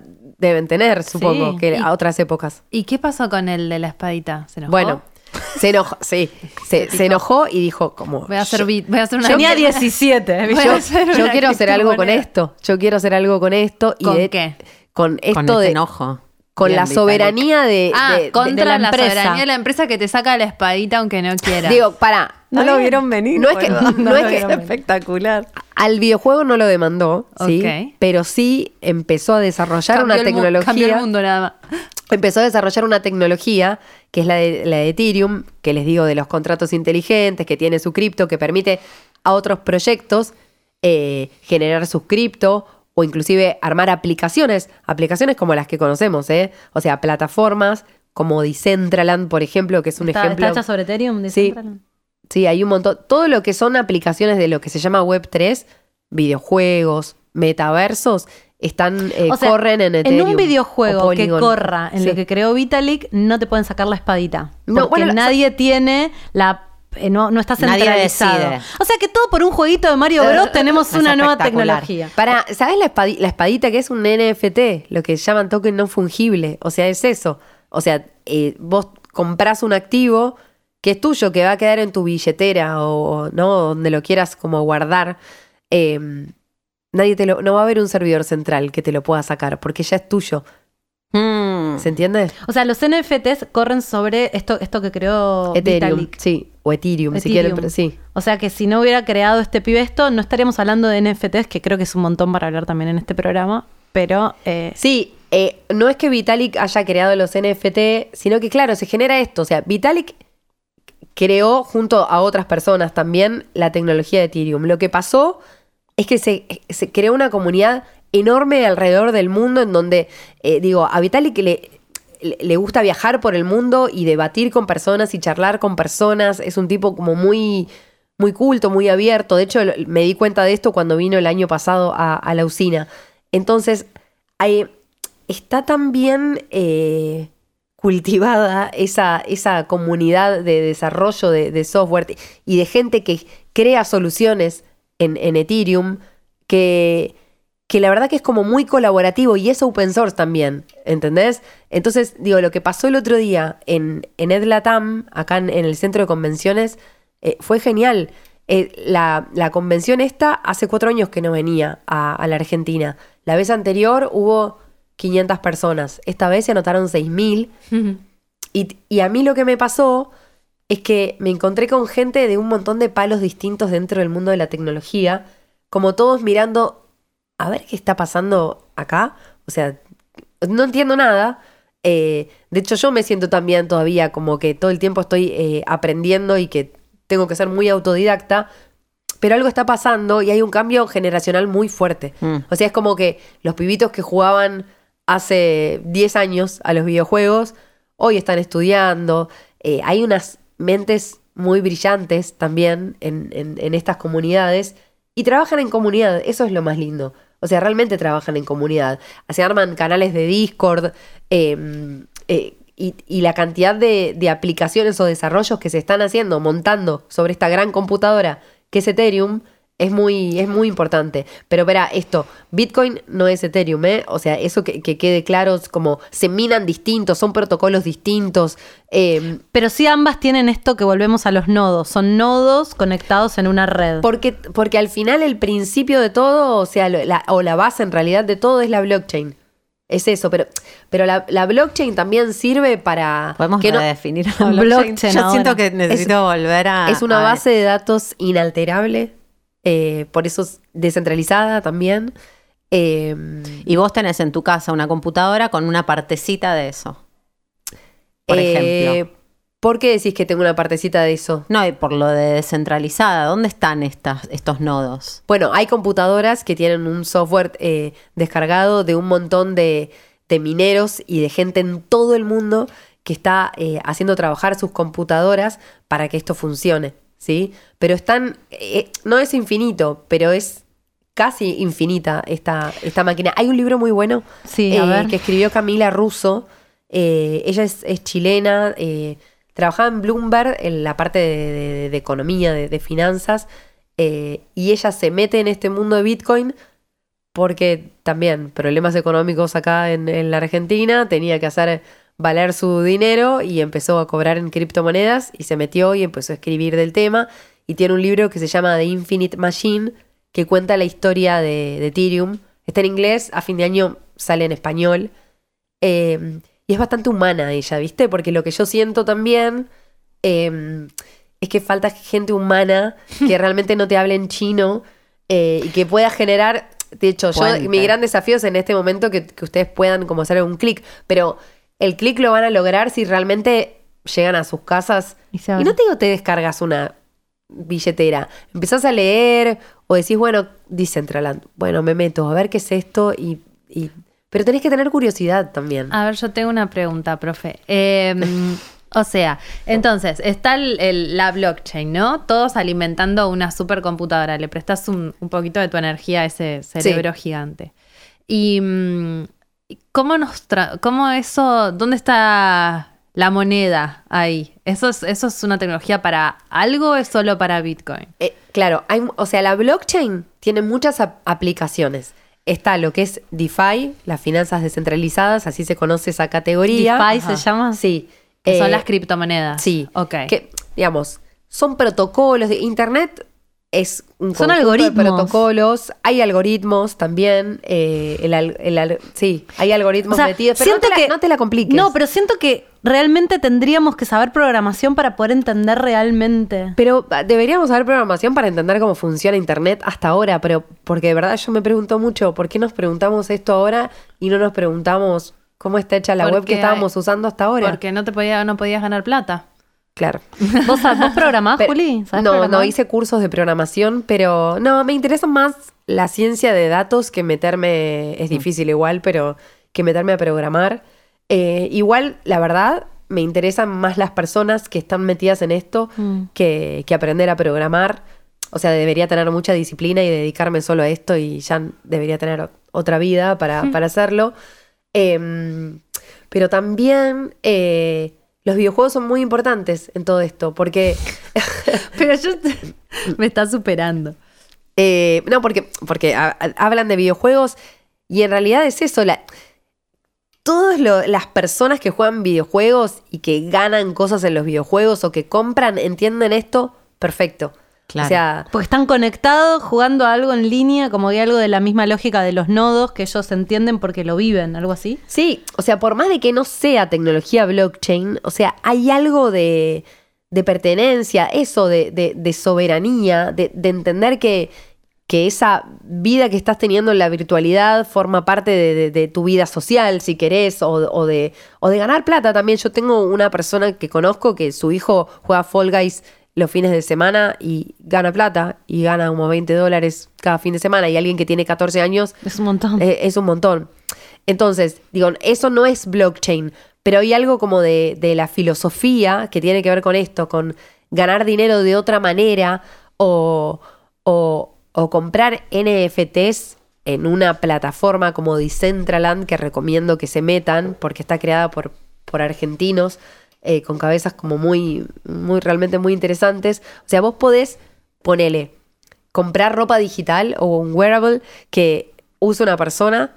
deben tener, supongo, que a otras épocas. ¿Y qué pasó con el de la espadita? ¿Se enojó? Bueno, se enojó, sí. Se, [LAUGHS] enojó y dijo como... Voy a hacer, voy a hacer una... Tenía 17. [LAUGHS] Yo, quiero hacer algo con esto. Yo quiero hacer algo con esto. Y ¿Con qué? Con esto con este de... enojo. Con la soberanía de, ah, contra la, soberanía de la empresa que te saca la espadita aunque no quiera. Digo, para. No, lo vieron venir. No es que, [LAUGHS] no, es que espectacular. Al videojuego no lo demandó, sí, pero sí empezó a desarrollar una tecnología. Cambió el mundo nada más. [LAUGHS] Empezó a desarrollar una tecnología que es la de, la de Ethereum, que les digo de los contratos inteligentes, que tiene su cripto, que permite a otros proyectos eh, generar sus cripto o inclusive armar aplicaciones, aplicaciones como las que conocemos, ¿eh? O sea, plataformas como Decentraland, por ejemplo, que es un ejemplo. ¿Está hecha sobre Ethereum, Decentraland? Sí, sí, hay un montón. Todo lo que son aplicaciones de lo que se llama Web3, videojuegos, metaversos están eh, corren en Ethereum. En un videojuego que corra en lo que creó Vitalik, no te pueden sacar la espadita. Porque nadie tiene la eh, no, no está centralizado. O sea que todo por un jueguito de Mario Bros. [LAUGHS] tenemos una nueva tecnología. Para, ¿sabes la, espadita, que es un NFT? Lo que llaman token no fungible. O sea, es eso. O sea, eh, vos compras un activo que es tuyo, que va a quedar en tu billetera o no donde lo quieras como guardar. Em, nadie te lo, no va a haber un servidor central que te lo pueda sacar porque ya es tuyo. Hmm. ¿Se entiende? O sea, los NFTs corren sobre esto, esto que creó Ethereum. Sí, o Ethereum, si quieren, pero sí. O sea que si no hubiera creado este pibe esto, no estaríamos hablando de NFTs, que creo que es un montón para hablar también en este programa. Pero. Eh, sí, eh, no es que Vitalik haya creado los NFT, sino que, claro, se genera esto. O sea, Vitalik creó junto a otras personas también la tecnología de Ethereum. Lo que pasó es que se, se creó una comunidad enorme alrededor del mundo en donde, eh, digo, a Vitalik le, le gusta viajar por el mundo y debatir con personas y charlar con personas. Es un tipo como muy, muy culto, muy abierto. De hecho, me di cuenta de esto cuando vino el año pasado a, la usina. Entonces, hay, está tan bien eh, cultivada esa, esa, comunidad de desarrollo de, software y de gente que crea soluciones en, Ethereum que que la verdad que es como muy colaborativo y es open source también, ¿entendés? Entonces, digo, lo que pasó el otro día en, en EdLatam, acá en, el centro de convenciones, eh, fue genial. Eh, la, convención esta hace cuatro años que no venía a, la Argentina. La vez anterior hubo 500 personas. Esta vez se anotaron 6.000. y, y a mí lo que me pasó es que me encontré con gente de un montón de palos distintos dentro del mundo de la tecnología, como todos mirando a ver qué está pasando acá. O sea, no entiendo nada. Eh, de hecho, yo me siento también todavía como que todo el tiempo estoy eh, aprendiendo y que tengo que ser muy autodidacta. Pero algo está pasando y hay un cambio generacional muy fuerte. Mm. O sea, es como que los pibitos que jugaban hace 10 años a los videojuegos, hoy están estudiando. Eh, hay unas mentes muy brillantes también en, estas comunidades y trabajan en comunidad. Eso es lo más lindo. O sea, realmente trabajan en comunidad. Se arman canales de Discord em, eh, y, la cantidad de, aplicaciones o desarrollos que se están haciendo, montando sobre esta gran computadora que es Ethereum, es muy, es muy importante. Pero verá, esto, Bitcoin no es Ethereum, ¿eh? O sea, eso que, quede claro, es como se minan distintos, son protocolos distintos. Em, Pero sí ambas tienen esto que volvemos a los nodos, son nodos conectados en una red. Porque, porque al final el principio de todo, o sea, la, o la base en realidad de todo es la blockchain. Es eso, pero, pero la, blockchain también sirve para. Podemos que definir la [LAUGHS] blockchain. Yo siento que necesito volver a. Es una base de datos inalterable eh, por eso es descentralizada también. Em, y vos tenés en tu casa una computadora con una partecita de eso. Por eh, ejemplo. ¿Por qué decís que tengo una partecita de eso? No, y por lo de descentralizada. ¿Dónde están estas, estos nodos? Bueno, hay computadoras que tienen un software eh, descargado de un montón de, mineros y de gente en todo el mundo que está haciendo trabajar sus computadoras para que esto funcione. ¿Sí? Pero están, eh, no es infinito, pero es casi infinita esta, esta máquina. Hay un libro muy bueno eh, que escribió Camila Russo. Eh, ella es, chilena, trabajaba en Bloomberg en la parte de, economía, de, finanzas, y ella se mete en este mundo de Bitcoin porque también problemas económicos acá en, en la Argentina, tenía que hacer valer su dinero y empezó a cobrar en criptomonedas y se metió y empezó a escribir del tema y tiene un libro que se llama The Infinite Machine que cuenta la historia de, Ethereum. Está en inglés, a fin de año sale en español. Em, y es bastante humana ella, ¿viste? Porque lo que yo siento también em, es que falta gente humana [LAUGHS] que realmente no te hable en chino eh, y que pueda generar... De hecho, yo, mi gran desafío es en este momento que, que ustedes puedan como hacer un clic, pero el clic lo van a lograr si realmente llegan a sus casas. Y, no te digo te descargas una billetera. Empezás a leer o decís, bueno, Decentraland, bueno, me meto a ver qué es esto y, pero tenés que tener curiosidad también. A ver, yo tengo una pregunta, profe. Em, O sea, entonces está la blockchain, ¿no? Todos alimentando una supercomputadora. Le prestas un, poquito de tu energía a ese cerebro gigante. Y mm, cómo nos cómo eso, ¿dónde está la moneda ahí? ¿Eso es, ¿Eso es una tecnología para algo o es solo para Bitcoin? Eh, claro, hay, o sea, la blockchain tiene muchas aplicaciones. Está lo que es DeFi, las finanzas descentralizadas, así se conoce esa categoría. DeFi se llama. Sí. son eh, las criptomonedas. Sí. Ok. Que, digamos, son protocolos de Internet. Es un son algoritmos. de protocolos. Hay algoritmos también. Eh, el, sí, hay algoritmos metidos. Pero siento no, te que, no te la compliques. No, pero siento que realmente tendríamos que saber programación para poder entender realmente. Pero ah, deberíamos saber programación para entender cómo funciona Internet hasta ahora. Pero porque de verdad yo me pregunto mucho, ¿por qué nos preguntamos esto ahora y no nos preguntamos cómo está hecha la web que estábamos usando hasta ahora? Porque no te podía, no podías ganar plata. Claro. [LAUGHS] ¿Vos, vos programás, Juli? no, no hice cursos de programación, pero no, me interesa más la ciencia de datos que meterme, es mm. difícil igual, pero que meterme a programar. Eh, igual, la verdad, me interesan más las personas que están metidas en esto mm. que, aprender a programar. O sea, debería tener mucha disciplina y dedicarme solo a esto y ya debería tener otra vida para, mm. hacerlo. Em, pero también eh, los videojuegos son muy importantes en todo esto, porque... [LAUGHS] Pero yo me está superando. Eh, no, porque, porque hablan de videojuegos y en realidad es eso. La, todas las personas que juegan videojuegos y que ganan cosas en los videojuegos o que compran entienden esto perfecto. Claro. O sea, porque están conectados jugando algo en línea, como que algo de la misma lógica de los nodos que ellos entienden porque lo viven, algo así. Sí, o sea, por más de que no sea tecnología blockchain, o sea, hay algo de, pertenencia, eso de, de soberanía, de, entender que, que esa vida que estás teniendo en la virtualidad forma parte de, tu vida social, si querés, o, de, o de ganar plata también. Yo tengo una persona que conozco que su hijo juega Fall Guys los fines de semana y gana plata y gana como 20 dólares cada fin de semana y alguien que tiene 14 años es un montón. Eh, es un montón. Entonces, digo, eso no es blockchain, pero hay algo como de, de, la filosofía que tiene que ver con esto, con ganar dinero de otra manera o, o, o comprar NFTs en una plataforma como Decentraland que recomiendo que se metan porque está creada por, por argentinos eh, con cabezas como muy, muy, realmente muy interesantes. O sea, vos podés, ponele, comprar ropa digital o un wearable que usa una persona,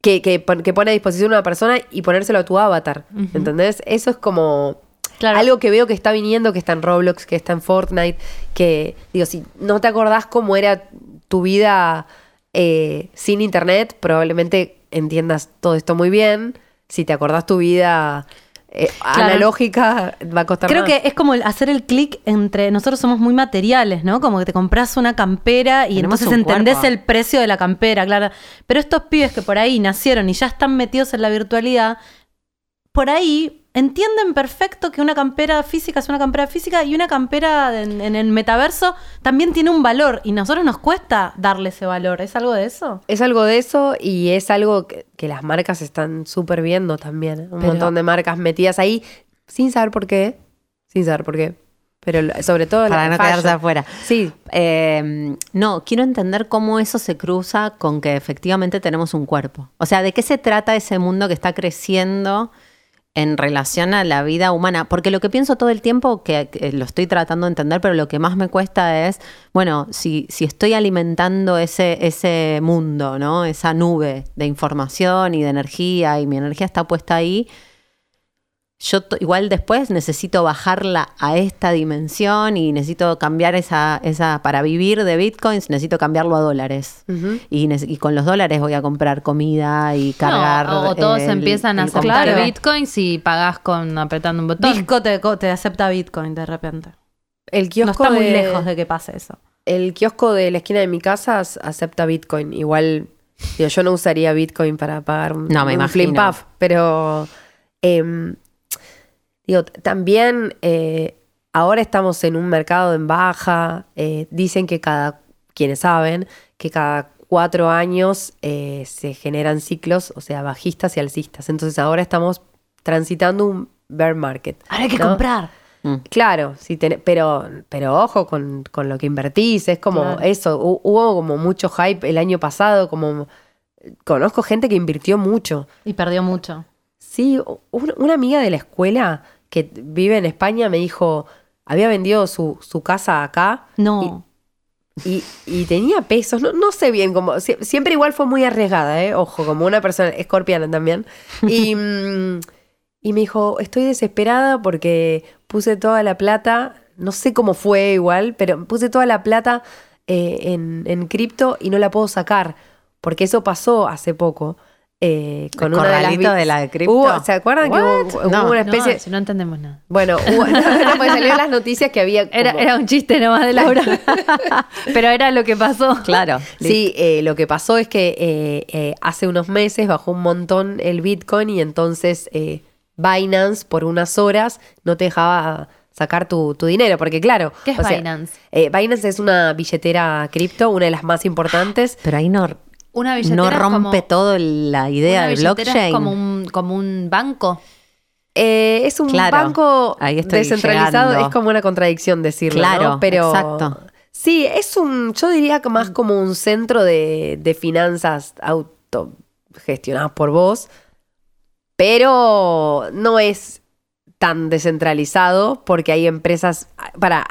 que, que, pone a disposición una persona y ponérselo a tu avatar. ¿Entendés? Eso es como algo que veo que está viniendo, que está en Roblox, que está en Fortnite, que, digo, si no te acordás cómo era tu vida eh, sin internet, probablemente entiendas todo esto muy bien. Si te acordás tu vida eh, analógica va a costar Creo que es como hacer el clic entre nosotros somos muy materiales, ¿no? Como que te compras una campera y entonces entendés el precio de la campera, claro. Pero estos pibes que por ahí nacieron y ya están metidos en la virtualidad, por ahí entienden perfecto que una campera física es una campera física y una campera en, el metaverso también tiene un valor y a nosotros nos cuesta darle ese valor. ¿Es algo de eso? Es algo de eso y es algo que, las marcas están súper viendo también. Un montón de marcas metidas ahí sin saber por qué. Sin saber por qué. Pero sobre todo para no quedarse afuera. Sí. Eh, no, quiero entender cómo eso se cruza con que efectivamente tenemos un cuerpo. O sea, ¿de qué se trata ese mundo que está creciendo? En relación a la vida humana, porque lo que pienso todo el tiempo, que, lo estoy tratando de entender, pero lo que más me cuesta es, bueno, si, si estoy alimentando ese, ese mundo, ¿no? Esa nube de información y de energía, y mi energía está puesta ahí, yo igual después necesito bajarla a esta dimensión y necesito cambiar esa, esa para vivir de bitcoins, necesito cambiarlo a dólares. y, con los dólares voy a comprar comida y cargar. o todos empiezan a aceptar bitcoins y pagás con apretando un botón. Disco te, te acepta bitcoin de repente. El kiosco no está muy lejos de que pase eso. El kiosco de la esquina de mi casa acepta bitcoin. Igual, yo no usaría bitcoin para pagar un, no, me un pero. Em, Digo, también eh, ahora estamos en un mercado en baja. Eh, dicen que cada, quienes saben, que cada cuatro años eh, se generan ciclos, o sea, bajistas y alcistas. Entonces ahora estamos transitando un bear market. Ahora hay que comprar. Mm. Claro, sí, pero, pero ojo con, lo que invertís, es como eso, hubo como mucho hype el año pasado, como conozco gente que invirtió mucho. Y perdió mucho. Sí, una amiga de la escuela que vive en España me dijo, había vendido su, su casa acá. No. Y, y, tenía pesos, no, no, sé bien, como siempre igual fue muy arriesgada, ¿eh? ojo, como una persona escorpiana también. Y, [LAUGHS] mm, y me dijo, estoy desesperada porque puse toda la plata, no sé cómo fue igual, pero puse toda la plata eh, en, en cripto y no la puedo sacar, porque eso pasó hace poco. Eh, con una de las de la cripto. ¿Se acuerdan que hubo, una especie? No, si no entendemos nada. Bueno, hubo, [LAUGHS] salieron las noticias que había. Era, era un chiste nomás de Laura. [LAUGHS] [LAUGHS] Pero era lo que pasó. Claro. Sí, eh, lo que pasó es que eh, hace unos meses bajó un montón el Bitcoin y entonces Binance por unas horas no te dejaba sacar tu, dinero, porque claro. ¿Qué es Binance? Binance es una billetera cripto, una de las más importantes. [GASPS] Pero ahí no no rompe todo la idea del blockchain. Es como un, como un banco. Eh, es un banco descentralizado, es como una contradicción decirlo, claro, Pero exacto. sí, es un, yo diría que más como un centro de, de finanzas autogestionadas por vos, pero no es tan descentralizado porque hay empresas para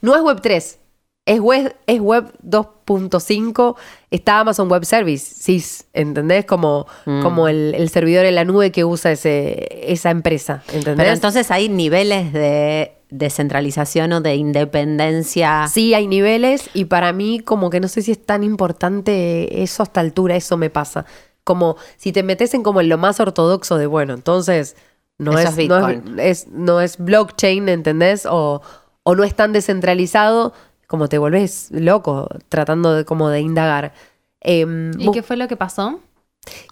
no es web 3 es web, es web 2.5, está Amazon Web Services, ¿entendés? Como, mm. como el, servidor en la nube que usa ese, esa empresa, ¿entendés? Pero entonces hay niveles de descentralización o de independencia. Sí, hay niveles y para mí como que no sé si es tan importante eso hasta altura, eso me pasa. Como si te metes en como en lo más ortodoxo de, bueno, entonces no, es, no es, no es, blockchain, ¿entendés? O, o no es tan descentralizado como te volvés loco tratando de como de indagar. Em, ¿Y qué fue lo que pasó?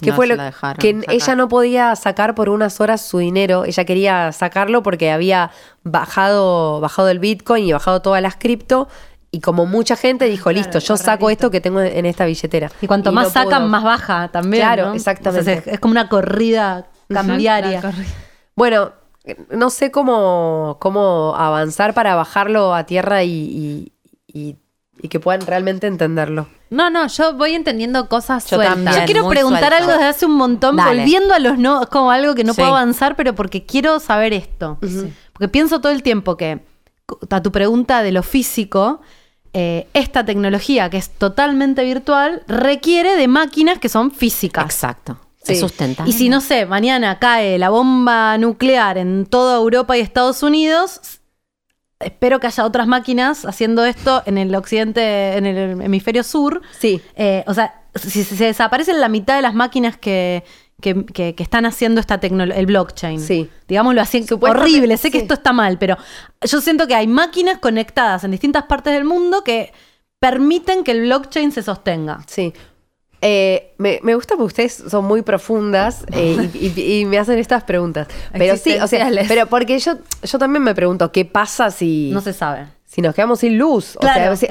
Que fue lo que ella no podía sacar por unas horas su dinero. Ella quería sacarlo porque había bajado, bajado el Bitcoin y bajado todas las cripto. Y como mucha gente dijo, listo, yo saco esto que tengo en esta billetera. Y cuanto más sacan, más baja también. Claro, exactamente. es, como una corrida cambiaria. Bueno, no sé cómo, cómo avanzar para bajarlo a tierra y, y, que puedan realmente entenderlo. No, no, yo voy entendiendo cosas yo sueltas. yo quiero preguntar algo desde hace un montón, volviendo a los no, como algo que no puedo avanzar, pero porque quiero saber esto. Porque pienso todo el tiempo que, a tu pregunta de lo físico, eh, esta tecnología que es totalmente virtual requiere de máquinas que son físicas. Exacto. Se sustenta. Y si no sé, mañana cae la bomba nuclear en toda Europa y Estados Unidos, espero que haya otras máquinas haciendo esto en el occidente, en el hemisferio sur. Sí. Eh, o sea, si se desaparecen la mitad de las máquinas que, que, están haciendo esta tecnología, el blockchain. Sí. Digámoslo así, horrible, sé que esto está mal, pero yo siento que hay máquinas conectadas en distintas partes del mundo que permiten que el blockchain se sostenga. Sí. Eh, me, gusta porque ustedes son muy profundas eh, y, [LAUGHS] me hacen estas preguntas. Pero sí, o sea, pero porque yo, yo también me pregunto, ¿qué pasa si. No se sabe. Si nos quedamos sin luz.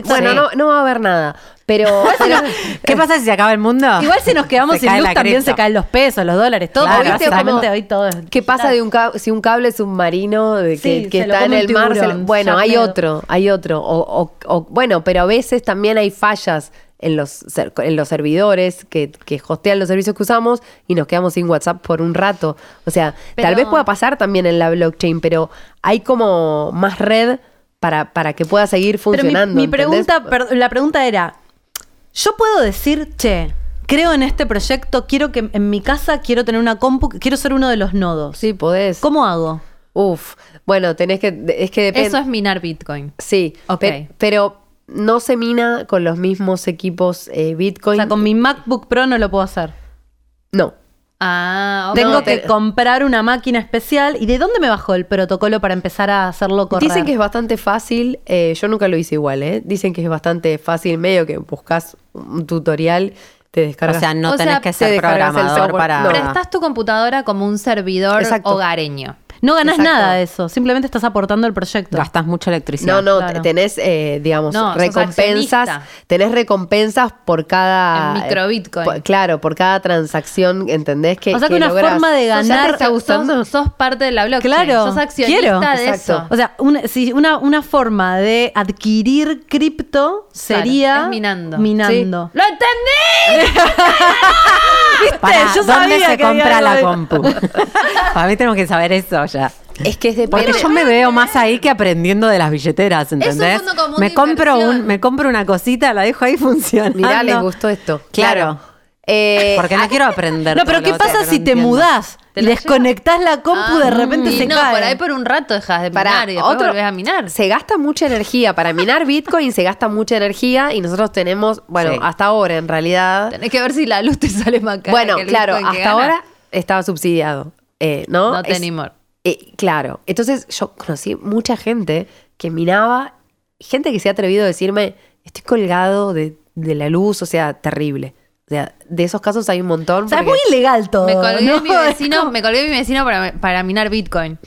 bueno, no, no va a haber nada. Pero, [LAUGHS] ¿Qué pasa si se acaba el mundo? Igual si nos quedamos [LAUGHS] sin luz también se caen los pesos, los dólares, todo. hoy todo ¿Qué pasa de un si un cable submarino de que, está en el mar? bueno, hay otro, hay otro. o, bueno, pero a veces también hay fallas en los, en los servidores que, que, hostean los servicios que usamos y nos quedamos sin WhatsApp por un rato. O sea, tal vez pueda pasar también en la blockchain, pero hay como más red para, para que pueda seguir funcionando. mi, pregunta, la pregunta era, yo puedo decir, che, creo en este proyecto, quiero que en mi casa quiero tener una compu, quiero ser uno de los nodos. Sí, podés. ¿Cómo hago? Uf, bueno, tenés que, es que Eso es minar Bitcoin. Sí, ok. pero no se mina con los mismos equipos eh, Bitcoin. O sea, con mi MacBook Pro no lo puedo hacer. No. Ah, Tengo que comprar una máquina especial. ¿Y de dónde me bajó el protocolo para empezar a hacerlo correr? Dicen que es bastante fácil. Eh, yo nunca lo hice igual, ¿eh? Dicen que es bastante fácil, medio que buscas un tutorial te descargas. O sea, no tenés que ser programador para... Prestas tu computadora como un servidor hogareño. No ganas nada de eso, simplemente estás aportando el proyecto. Gastas mucha electricidad. No, no, tenés, eh, digamos, recompensas. Tenés recompensas por cada. En micro Bitcoin. claro, por cada transacción, ¿entendés? Que, o sea que, una forma de ganar. ¿Te está gustando? Sos, parte de la blockchain. Claro. Sos accionista de eso. O sea, una, si una, una forma de adquirir cripto sería. minando. Minando. ¡Lo entendí! [LAUGHS] ¿Viste? Yo ¿Dónde se compra la compu? [LAUGHS] Para mí tenemos que saber eso Es que es de Porque yo me veo más ahí que aprendiendo de las billeteras, ¿entendés? me compro un, me compro una cosita, la dejo ahí [LAUGHS] funcionando. Mirá, les gustó esto. Claro. Eh, Porque no quiero aprender. No, pero ¿qué pasa si te mudás? ¿Te desconectás la compu, de ah, repente se no, cae. por ahí por un rato dejas de minar y después volvés a minar. Se gasta mucha energía. Para minar Bitcoin se gasta mucha energía y nosotros tenemos, bueno, hasta ahora en realidad. Tenés que ver si la luz te sale más cara. Bueno, claro, hasta ahora estaba subsidiado. Eh, ¿No? No tenemos. Eh, claro. Entonces yo conocí mucha gente que minaba, gente que se ha atrevido a decirme, estoy colgado de, de la luz, o sea, terrible. O sea, de esos casos hay un montón. O sea, es muy ilegal todo. Me colgué, ¿no? mi, [LAUGHS] vecino, me colgué mi vecino para, para, minar Bitcoin.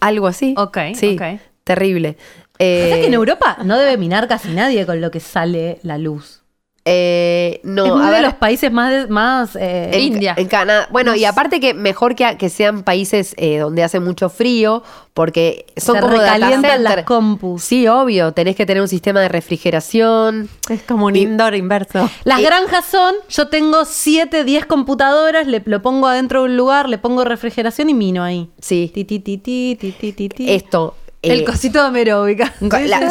Algo así. Ok, sí, Terrible. Eh, o sea que en Europa no debe minar casi nadie con lo que sale la luz. Eh, no, es uno de los países más, más eh, India. En Canadá. Bueno, y aparte que mejor que, que sean países eh, donde hace mucho frío, porque son como calientan las compus. Sí, obvio. Tenés que tener un sistema de refrigeración. Es como un indoor inverso. Las granjas son, yo tengo 7, 10 computadoras, le, lo pongo adentro de un lugar, le pongo refrigeración y mino ahí. Sí. Ti, ti, ti, ti, el eh, cosito de ameróbica.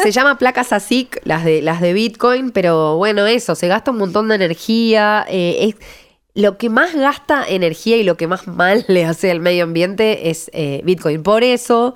se llama placas ASIC, las de, las de Bitcoin, pero bueno, eso, se gasta un montón de energía. Eh, es, lo que más gasta energía y lo que más mal [LAUGHS] le hace al medio ambiente es eh, Bitcoin. Por eso,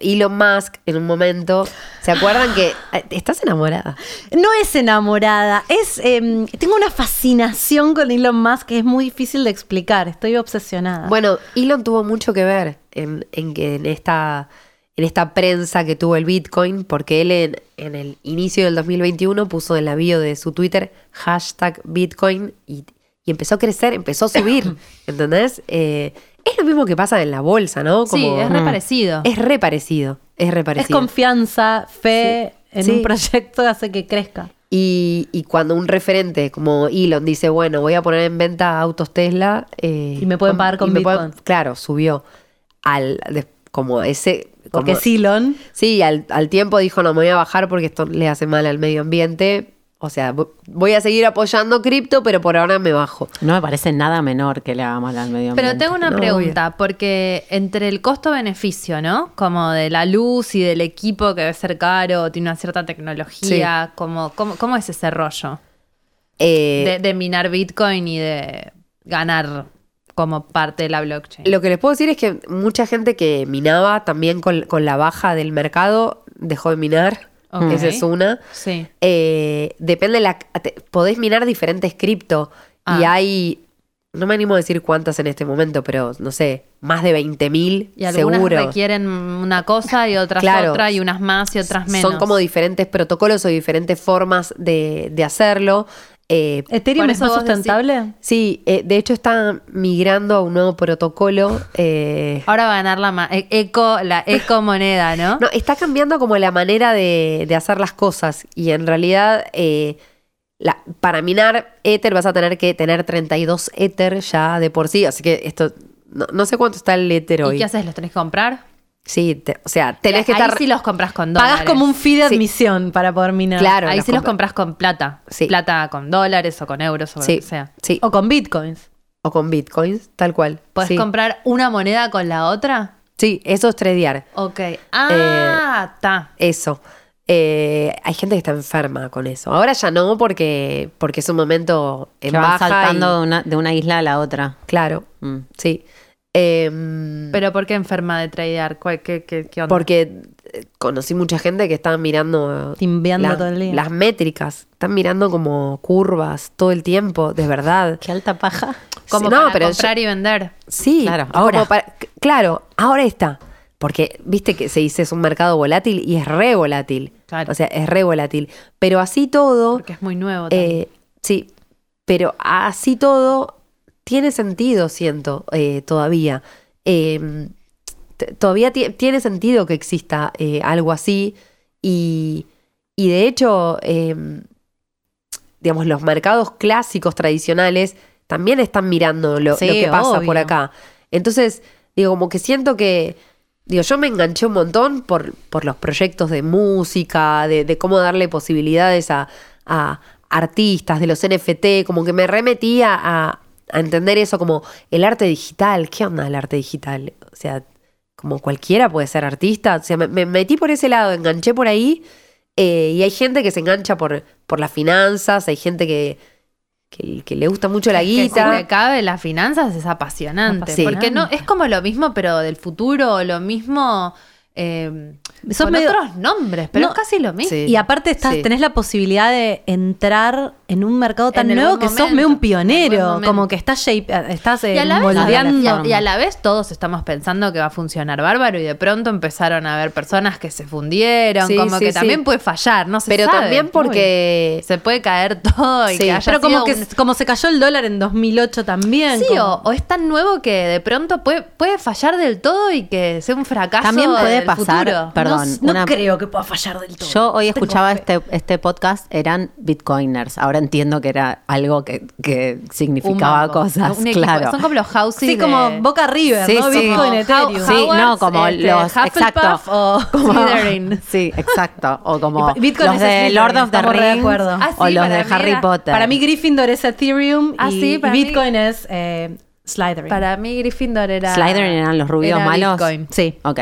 Elon Musk en un momento, ¿se acuerdan que [GASPS] estás enamorada? No es enamorada, es em, tengo una fascinación con Elon Musk que es muy difícil de explicar, estoy obsesionada. Bueno, Elon tuvo mucho que ver en, en que en esta en esta prensa que tuvo el Bitcoin, porque él en, el inicio del 2021 puso en la bio de su Twitter hashtag Bitcoin y, empezó a crecer, empezó a subir, [LAUGHS] ¿entendés? Eh, es lo mismo que pasa en la bolsa, ¿no? sí, es reparecido. Es reparecido, es reparecido. Es confianza, fe en un proyecto hace que crezca. Y, cuando un referente como Elon dice, bueno, voy a poner en venta autos Tesla. Eh, y me pueden pagar con Bitcoin. claro, subió al como ese porque es Elon. Sí, al, tiempo dijo, no me voy a bajar porque esto le hace mal al medio ambiente. O sea, voy a seguir apoyando cripto, pero por ahora me bajo. No me parece nada menor que le haga mal al medio ambiente. Pero tengo una pregunta, porque entre el costo-beneficio, ¿no? Como de la luz y del equipo que debe ser caro, tiene una cierta tecnología, como, ¿cómo, es ese rollo? Eh, de minar Bitcoin y de ganar como parte de la blockchain. Lo que les puedo decir es que mucha gente que minaba también con, la baja del mercado dejó de minar. Esa es una. Sí. Eh, depende de la. podés minar diferentes cripto y ah. hay. No me animo a decir cuántas en este momento, pero no sé, más de 20.000 y algunas requieren una cosa y otras otra, y unas más y otras menos. Son como diferentes protocolos o diferentes formas de, de hacerlo. Eh, ¿Ethereum es más sustentable? Sí, eh, de hecho está migrando a un nuevo protocolo. Eh, Ahora va a ganar la, e-, eco, la [LAUGHS] eco moneda, ¿no? No, está cambiando como la manera de, hacer las cosas y en realidad para minar Ether vas a tener que tener 32 Ether ya de por sí, así que esto, no, sé cuánto está el Ether hoy. ¿Y qué haces? ¿Los tenés que comprar? Sí, o sea, tenés que estar. Ahí sí los compras con dólares. Pagas como un fee de admisión para poder minar. Claro. Ahí sí los compras con plata. Sí. Plata con dólares o con euros o lo que sea. Sí. O con bitcoins. O con bitcoins, tal cual. ¿Puedes comprar una moneda con la otra? Sí, eso es tradear. Ok. Ah, está. Eh, eso. Eh, hay gente que está enferma con eso. Ahora ya no, porque, porque es un momento en baja saltando de, una, de, una, isla a la otra. Claro, mm. sí. Em, ¿Pero por qué enferma de tradear? ¿Qué, qué, qué onda? Porque eh, conocí mucha gente que estaba mirando las métricas. Están mirando como curvas todo el tiempo, de verdad. [LAUGHS] Qué alta paja. Como para comprar y vender. Sí, claro. Ahora. claro, ahora está. Porque viste que se dice es un mercado volátil y es re volátil. O sea, es re volátil. Pero así todo. Porque es muy nuevo. Eh, sí. Pero así todo tiene sentido, siento, eh, todavía. Em, todavía tiene sentido que exista eh, algo así y, de hecho, em, digamos, los mercados clásicos tradicionales también están mirando lo, que pasa por acá. Entonces, digo, como que siento que, digo, yo me enganché un montón por, por los proyectos de música, de, cómo darle posibilidades a, artistas, de los NFT, como que me remetía a, a entender eso como el arte digital. ¿Qué onda el arte digital? O sea, como cualquiera puede ser artista. O sea, me, metí por ese lado, enganché por ahí. Eh, y hay gente que se engancha por, por las finanzas, hay gente que, que, le gusta mucho la guita. Que si cabe las finanzas es apasionante. Porque no, es como lo mismo, pero del futuro, lo mismo. Eh, son otros nombres, pero es casi lo mismo. Y aparte estás, tenés la posibilidad de entrar en un mercado tan nuevo que sos medio un pionero, como que estás, estás y a, la moldeando. y, a, la vez todos estamos pensando que va a funcionar bárbaro y de pronto empezaron a haber personas que se fundieron, como que también puede fallar, no sé. Pero también porque se puede caer [LAUGHS] todo y que haya Pero como que como se cayó el dólar en 2008 también. Sí, o, es tan nuevo que de pronto puede, puede fallar del todo y que sea un fracaso. También puede pasar, perdón. No, creo que pueda fallar del todo. Yo hoy escuchaba este, este podcast, eran bitcoiners. Ahora entiendo que era algo que, que significaba cosas. claro. Son como los houses. Sí, como Boca River, sí, ¿no? Sí, Bitcoin, Ethereum. Sí, no, como este, los. Exacto. O [LAUGHS] como, sí, exacto. O como Bitcoin los de Lord of the Rings. Ah, o los de Harry Potter. Para mí, Gryffindor es Ethereum ah, y, Bitcoin es. Eh, Slytherin. Para mí Gryffindor era... ¿Slytherin eran los rubios malos? Bitcoin. Sí. Ok.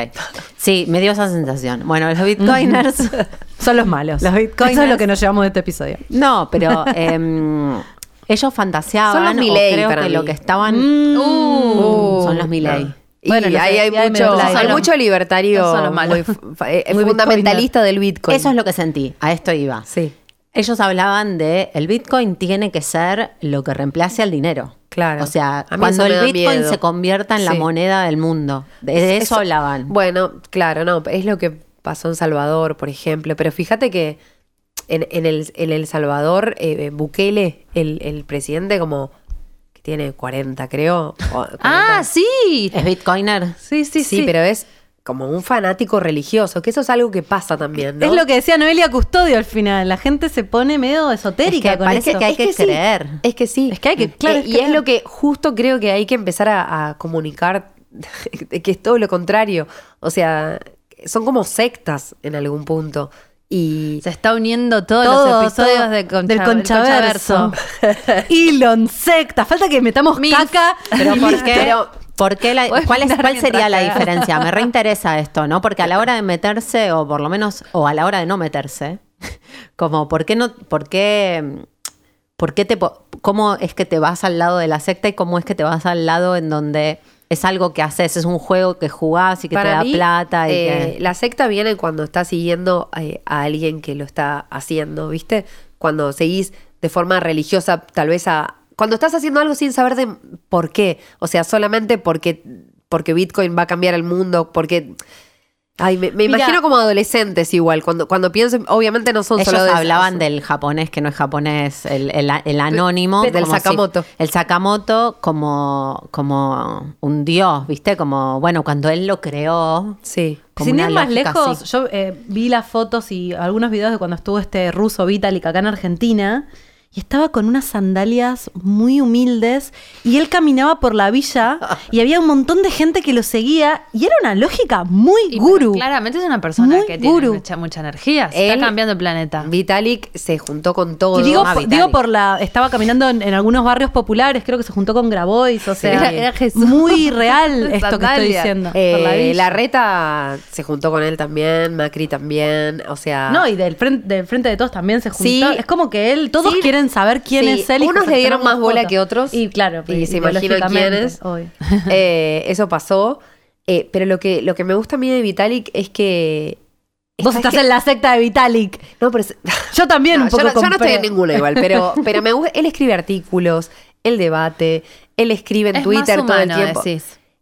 Sí, me dio esa sensación. Bueno, los bitcoiners... [LAUGHS] Son los malos. Los bitcoiners... Eso es lo que nos llevamos de este episodio. No, pero... Em, [LAUGHS] ellos fantaseaban son los creo que lo que estaban... Mm. Uh. son los Miley. Bueno, y ahí hay, mucho, hay mucho libertario son los malos. muy, [LAUGHS] muy fundamentalista del Bitcoin. Eso es lo que sentí, a esto iba. Sí. Ellos hablaban de el Bitcoin tiene que ser lo que reemplace al dinero. Claro. O sea, cuando el Bitcoin se convierta en la moneda del mundo. De eso, hablaban. Bueno, claro, no, es lo que pasó en Salvador, por ejemplo. Pero fíjate que en, el, en El Salvador, eh, Bukele, el, el presidente, como que tiene 40, creo. Ah, sí. ¿Es Bitcoiner? Sí, sí, sí. Sí, pero es como un fanático religioso, que eso es algo que pasa también, ¿no? Es lo que decía Noelia Custodio al final, la gente se pone medio esotérica es que parece que hay que, creer. Es que sí. Es que hay que, claro, eh, y es lo que justo creo que hay que empezar a, comunicar [LAUGHS] que es todo lo contrario. O sea, son como sectas en algún punto. Y se está uniendo todos, los episodios de del Conchaverso. Elon, [LAUGHS] secta. Falta que metamos caca. Pero ¿por qué? ¿Por qué cuál, es, ¿Cuál sería la diferencia? Me reinteresa esto, ¿no? Porque a la hora de meterse, o por lo menos, o a la hora de no meterse, [LAUGHS] como, ¿por qué no, por qué, por qué te, cómo es que te vas al lado de la secta y cómo es que te vas al lado en donde es algo que haces, es un juego que jugás y que te da plata. Y eh, La secta viene cuando estás siguiendo eh, a alguien que lo está haciendo, ¿viste? Cuando seguís de forma religiosa tal vez a, cuando estás haciendo algo sin saber de por qué, o sea, solamente porque, porque Bitcoin va a cambiar el mundo, porque... Ay, me, imagino como adolescentes igual, cuando, cuando pienso, obviamente no son ellos solo de hablaban del japonés, que no es japonés, el, el, anónimo. del Sakamoto. el Sakamoto como, como un dios, ¿viste? Como, bueno, cuando él lo creó. Sí. Sin ir más lejos, yo eh, vi las fotos y algunos videos de cuando estuvo este ruso Vitalik acá en Argentina estaba con unas sandalias muy humildes y él caminaba por la villa y había un montón de gente que lo seguía y era una lógica muy guru. Claramente es una persona que tiene mucha, energía, está cambiando el planeta. Vitalik se juntó con todo. Y digo, digo por la estaba caminando en, algunos barrios populares, creo que se juntó con Grabois, o sea, era, muy [LAUGHS] real esto que estoy diciendo. Eh, la, reta se juntó con él también, Macri también, o sea, No, y del frente del frente de todos también se juntó. es como que él todos quieren saber quién es él. Unos le dieron más bola que otros. Y claro, y se imaginan quiénes. [LAUGHS] Eh, eso pasó. Eh, pero lo que, lo que me gusta a mí de Vitalik es que Vos estás en la secta de Vitalik. No, pero [LAUGHS] yo también un poco. Yo no, estoy en ninguna igual, pero, [LAUGHS] pero me gusta. Él escribe artículos, él debate, él escribe en Twitter todo el tiempo.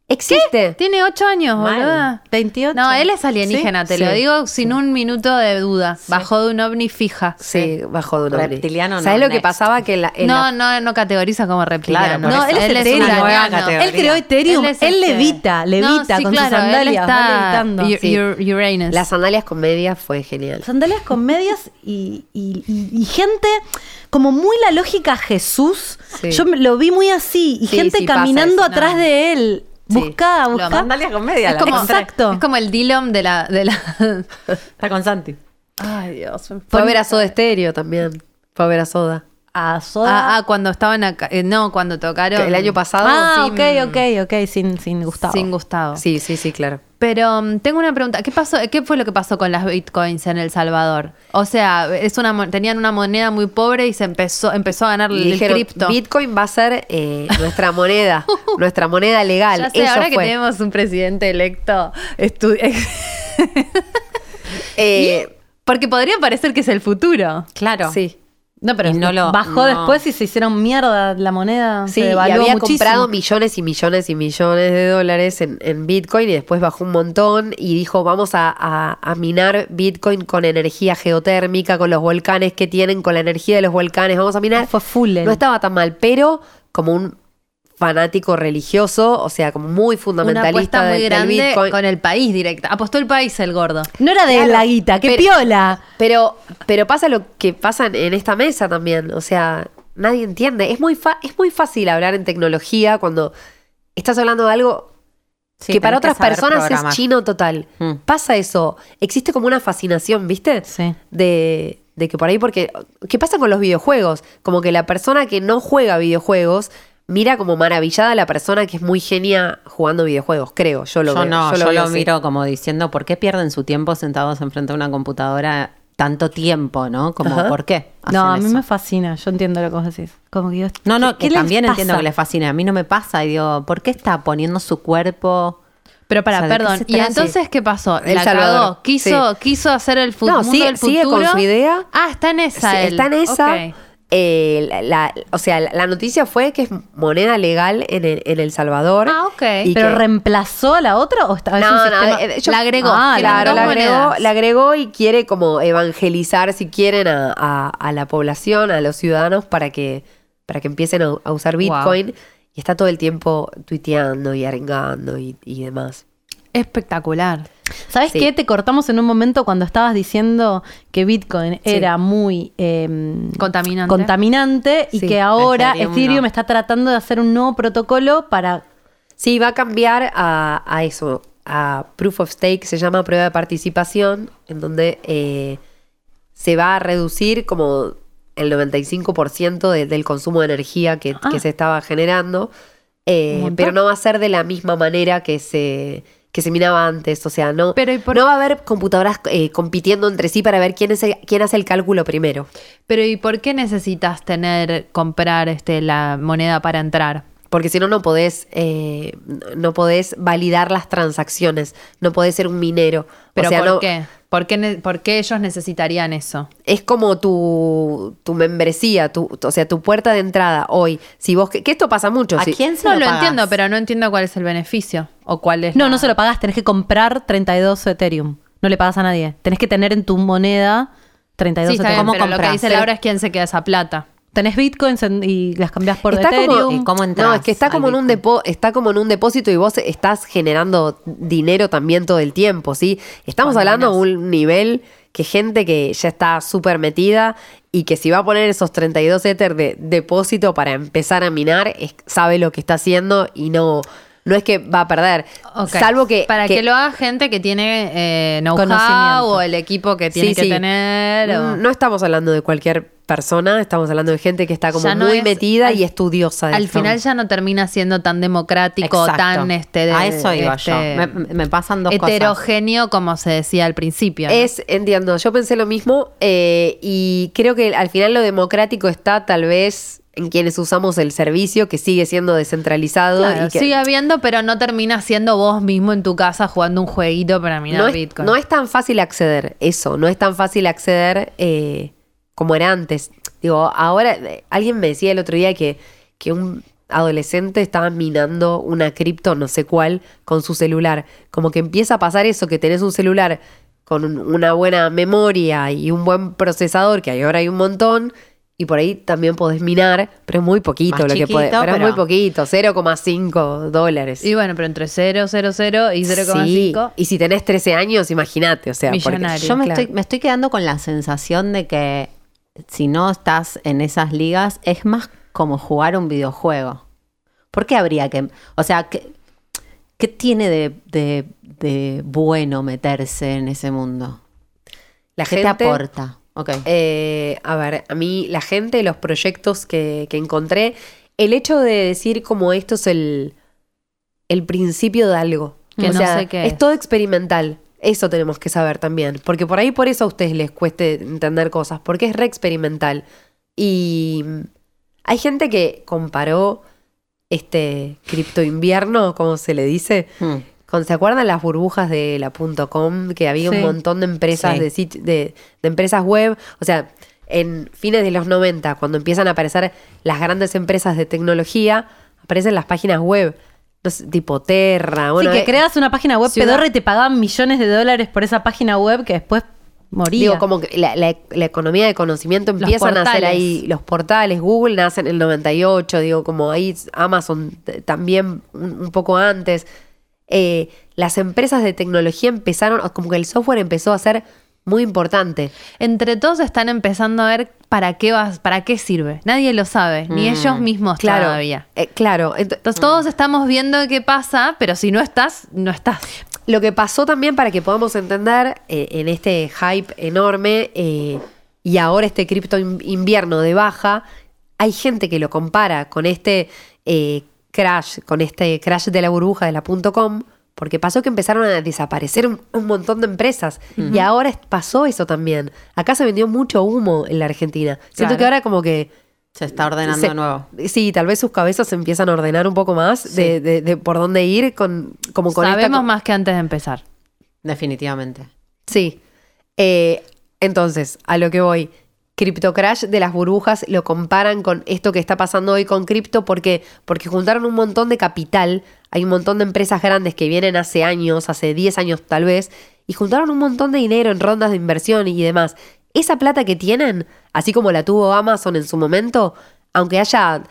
Existe. Tiene 8 años, boluda. 28. No, él es alienígena, te lo digo sin un minuto de duda. Bajó de un ovni fija. Sí, bajó de un ovni. Reptiliano no. ¿Sabes lo que pasaba? Que la, no, no, no categoriza como reptiliano. no, él, es, él, es una él creó Ethereum. Él, él levita, levita con sus sandalias. Está Uranus. Las sandalias con medias fue genial. Sandalias con medias y, y, y, gente como muy la lógica Jesús. Yo lo vi muy así. Y gente caminando atrás de él. Busca, busca. Sandalias con media. Es como, exacto. Es como el Dillom de la, de la... Está con Santi. Ay, Dios. Fue a ver a Soda Estéreo también. Fue a ver a Soda. A Soda. Ah, ah cuando estaban acá. Eh, no, cuando tocaron. El año pasado. Ah, ok, ok, ok. Sin, sin Gustavo. Sin Gustavo. Sí, sí, sí, claro. Pero um, tengo una pregunta. ¿Qué pasó? ¿Qué fue lo que pasó con las bitcoins en El Salvador? O sea, es una tenían una moneda muy pobre y se empezó empezó a ganar el cripto. Bitcoin va a ser eh, nuestra moneda, [LAUGHS] nuestra moneda legal. Ya sé, ahora que tenemos un presidente electo, [LAUGHS] eh, porque podría parecer que es el futuro. Claro. Sí. No, pero no lo, bajó después y se hicieron mierda la moneda. Sí, y había comprado millones y millones y millones de dólares en, Bitcoin y después bajó un montón y dijo vamos a, minar Bitcoin con energía geotérmica, con los volcanes que tienen, con la energía de los volcanes, vamos a minar. Fue full. No estaba tan mal, pero como un fanático religioso, o sea, como muy fundamentalista Una muy grande con el país directa. Apostó el país el gordo. No era de la guita, qué piola. Pero, pero pasa lo que pasa en esta mesa también, o sea, nadie entiende. Es muy, es muy fácil hablar en tecnología cuando estás hablando de algo que para otras personas es chino total. Mm. Pasa eso. Existe como una fascinación, ¿viste? Sí. De, de que por ahí, porque. ¿Qué pasa con los videojuegos? Como que la persona que no juega videojuegos mira como maravillada a la persona que es muy genia jugando videojuegos, creo. Yo lo yo veo, No, yo, lo, miro como diciendo, ¿por qué pierden su tiempo sentados enfrente de una computadora tanto tiempo, ¿no? Como, ¿por qué? No, a mí me fascina, yo entiendo lo que vos decís. Como que no, no, que también entiendo que le fascina. A mí no me pasa y digo, ¿por qué está poniendo su cuerpo? Pero para, perdón. ¿Y entonces qué pasó? la cagó. Quiso, quiso hacer el futuro. No, sigue, sigue con su idea. Ah, está en esa. está en esa. Eh, la, o sea, la noticia fue que es moneda legal en El, en el Salvador. Ah, ok. ¿Pero reemplazó a la otra o estaba no, no, eh, la agregó. Ah, claro, la agregó, la agregó y quiere como evangelizar, si quieren, a, a, la población, a los ciudadanos, para que, para que empiecen a, usar Bitcoin. Y está todo el tiempo tuiteando y arengando y, y demás. Espectacular. ¿Sabes qué? Te cortamos en un momento cuando estabas diciendo que Bitcoin era muy em, contaminante. contaminante y que ahora Ethereum, está tratando de hacer un nuevo protocolo para... Sí, va a cambiar a, eso, a Proof of Stake, se llama prueba de participación, en donde eh, se va a reducir como el 95% del consumo de energía que, ah. se estaba generando, eh, pero no va a ser de la misma manera que se que se minaba antes. O sea, no, no va a haber computadoras eh, compitiendo entre sí para ver quién, es quién hace el cálculo primero. Pero ¿y por qué necesitas tener, comprar este, la moneda para entrar? Porque si no, no podés, eh, no podés validar las transacciones. No podés ser un minero. ¿Pero por qué? ¿Por qué, ellos necesitarían eso? Es como tu, tu membresía, tu, o sea, tu puerta de entrada hoy. Si vos, que, esto pasa mucho. ¿A quién se no lo, entiendo, pero no entiendo cuál es el beneficio o cuál es. No, no se lo pagás, tenés que comprar 32 Ethereum. No le pagas a nadie. Tenés que tener en tu moneda 32 sí, Ethereum. pero lo que dice Laura es quién se queda esa plata tenés bitcoins y las cambias por Ethereum. Como, no, es que está como, en un está como en un depósito y vos estás generando dinero también todo el tiempo, ¿sí? Estamos hablando de un nivel que gente que ya está súper metida y que si va a poner esos 32 Ether de depósito para empezar a minar, sabe lo que está haciendo y no no es que va a perder. Salvo que. Para que, lo haga gente que tiene eh, know-how o el equipo que tiene que tener. No estamos hablando de cualquier persona, estamos hablando de gente que está como muy metida y estudiosa. al final ya no termina siendo tan democrático, tan este. a eso iba yo. Este, me, pasan dos heterogéneo como se decía al principio. Es, entiendo, yo pensé lo mismo eh, y creo que al final lo democrático está tal vez en quienes usamos el servicio, que sigue siendo descentralizado. y sigue habiendo, pero no termina siendo vos mismo en tu casa jugando un jueguito para minar no Bitcoin. no es tan fácil acceder, eso, no es tan fácil acceder eh, como era antes. Digo, ahora, alguien me decía el otro día que, que un adolescente estaba minando una cripto, no sé cuál, con su celular. Como que empieza a pasar eso, que tenés un celular con una buena memoria y un buen procesador, que ahora hay un montón, y por ahí también podés minar, pero es muy poquito lo que podés. Pero, es muy poquito, 0,5 dólares. Y bueno, pero entre 0, 0, 0 y 0,5. y si tenés 13 años, imagínate, o sea, yo me, estoy, me estoy quedando con la sensación de que si no estás en esas ligas, es más como jugar un videojuego. ¿Por qué habría que.? O sea, ¿qué, qué tiene de, de, bueno meterse en ese mundo? La ¿Qué gente, te aporta? Eh, a ver, a mí la gente, los proyectos que, encontré, el hecho de decir como esto es el, el principio de algo. Que no sé qué es. todo experimental. Eso tenemos que saber también. Porque por ahí por eso a ustedes les cueste entender cosas. Porque es re experimental. Y hay gente que comparó este cripto invierno, como se le dice, hmm. ¿Se acuerdan las burbujas de la .com? Que había un montón de empresas de, de, empresas web. O sea, en fines de los 90, cuando empiezan a aparecer las grandes empresas de tecnología, aparecen las páginas web. tipo Terra. Bueno, sí, que eh, creas una página web pedorra y te pagaban millones de dólares por esa página web que después moría. Digo, como que la, economía de conocimiento empieza a nacer ahí. Los portales, Google nacen en el 98, digo, como ahí Amazon también un poco antes. Eh, las empresas de tecnología empezaron, como que el software empezó a ser muy importante. Entre todos están empezando a ver para qué vas, para qué sirve. Nadie lo sabe, ni mm. ellos mismos claro, todavía. Eh, claro. Entonces todos estamos viendo qué pasa, pero si no estás, no estás. Lo que pasó también para que podamos entender eh, en este hype enorme y ahora este cripto invierno de baja, hay gente que lo compara con este crash, con este crash de la burbuja de la .com, porque pasó que empezaron a desaparecer un, montón de empresas. Y ahora pasó eso también. Acá se vendió mucho humo en la Argentina. Siento que ahora como que... Se está ordenando de nuevo. Sí, tal vez sus cabezas se empiezan a ordenar un poco más de, por dónde ir con, como con Sabemos más que antes de empezar. Definitivamente. Sí. Eh, entonces, a lo que voy. Crypto Crash de las burbujas lo comparan con esto que está pasando hoy con cripto porque porque juntaron un montón de capital, hay un montón de empresas grandes que vienen hace años, hace 10 años tal vez, y juntaron un montón de dinero en rondas de inversión y demás. Esa plata que tienen, así como la tuvo Amazon en su momento, aunque haya,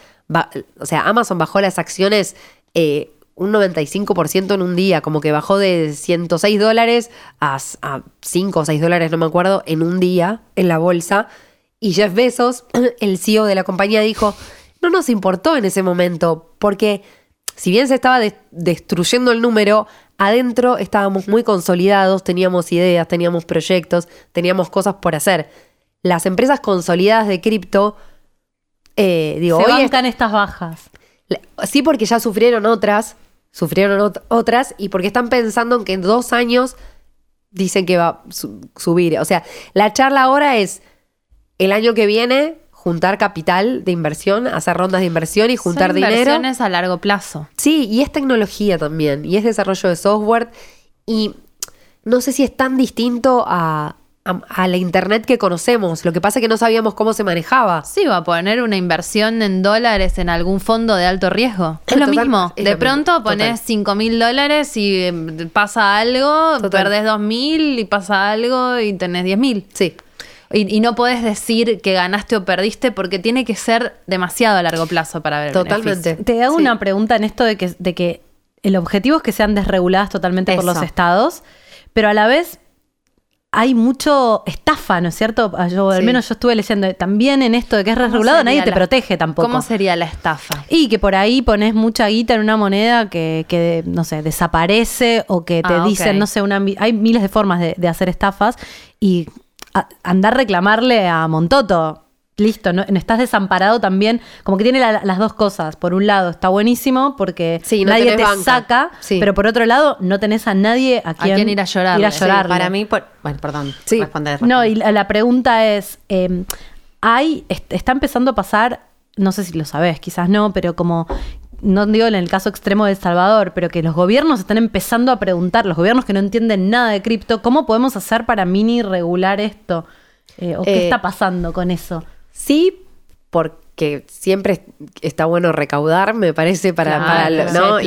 o sea, Amazon bajó las acciones eh, un 95% en un día, como que bajó de 106 dólares a, a 5 o 6 dólares, no me acuerdo, en un día en la bolsa. Y Jeff Bezos, [CLEARS THROAT] el CEO de la compañía, dijo, no nos importó en ese momento, porque si bien se estaba destruyendo el número, adentro estábamos muy consolidados, teníamos ideas, teníamos proyectos, teníamos cosas por hacer. Las empresas consolidadas de cripto, eh, digo, se hoy bancan estas bajas. Sí, porque ya sufrieron otras, sufrieron otras, y porque están pensando en que en dos años dicen que va a subir. O sea, la charla ahora es el año que viene juntar capital de inversión, hacer rondas de inversión y juntar Son dinero. Inversiones a largo plazo. Sí, y es tecnología también, y es desarrollo de software. Y no sé si es tan distinto a, la internet que conocemos. Lo que pasa es que no sabíamos cómo se manejaba. Sí, va a poner una inversión en dólares en algún fondo de alto riesgo. Es lo mismo. de pronto pones 5 mil dólares y em, pasa algo, perdés 2 mil y pasa algo y tenés 10 mil. Sí. Y, no puedes decir que ganaste o perdiste porque tiene que ser demasiado a largo plazo para ver. Totalmente. Te hago una pregunta en esto de que, de que el objetivo es que sean desreguladas totalmente por los estados, pero a la vez hay mucho estafa, ¿no es cierto? Ah, yo, Al menos yo estuve leyendo también en esto de que es regulado, nadie te protege tampoco. ¿Cómo sería la estafa? Y que por ahí pones mucha guita en una moneda que, que no sé, desaparece o que te ah, dicen, no sé, una, hay miles de formas de, de hacer estafas y andar a reclamarle a Montoto. Listo, no, estás desamparado también. Como que tiene las dos cosas. Por un lado, está buenísimo porque nadie te saca, pero por otro lado, no tenés a nadie a quien, ir a llorar. Ir a para mí, bueno, perdón. Sí. No, y la, pregunta es: em, hay, está empezando a pasar, no sé si lo sabes, quizás no, pero como no digo en el caso extremo de El Salvador, pero que los gobiernos están empezando a preguntar, los gobiernos que no entienden nada de cripto, ¿cómo podemos hacer para mini regular esto? Eh, ¿O qué eh, está pasando con eso? Sí, por, que siempre está bueno recaudar, me parece, para, para ¿no?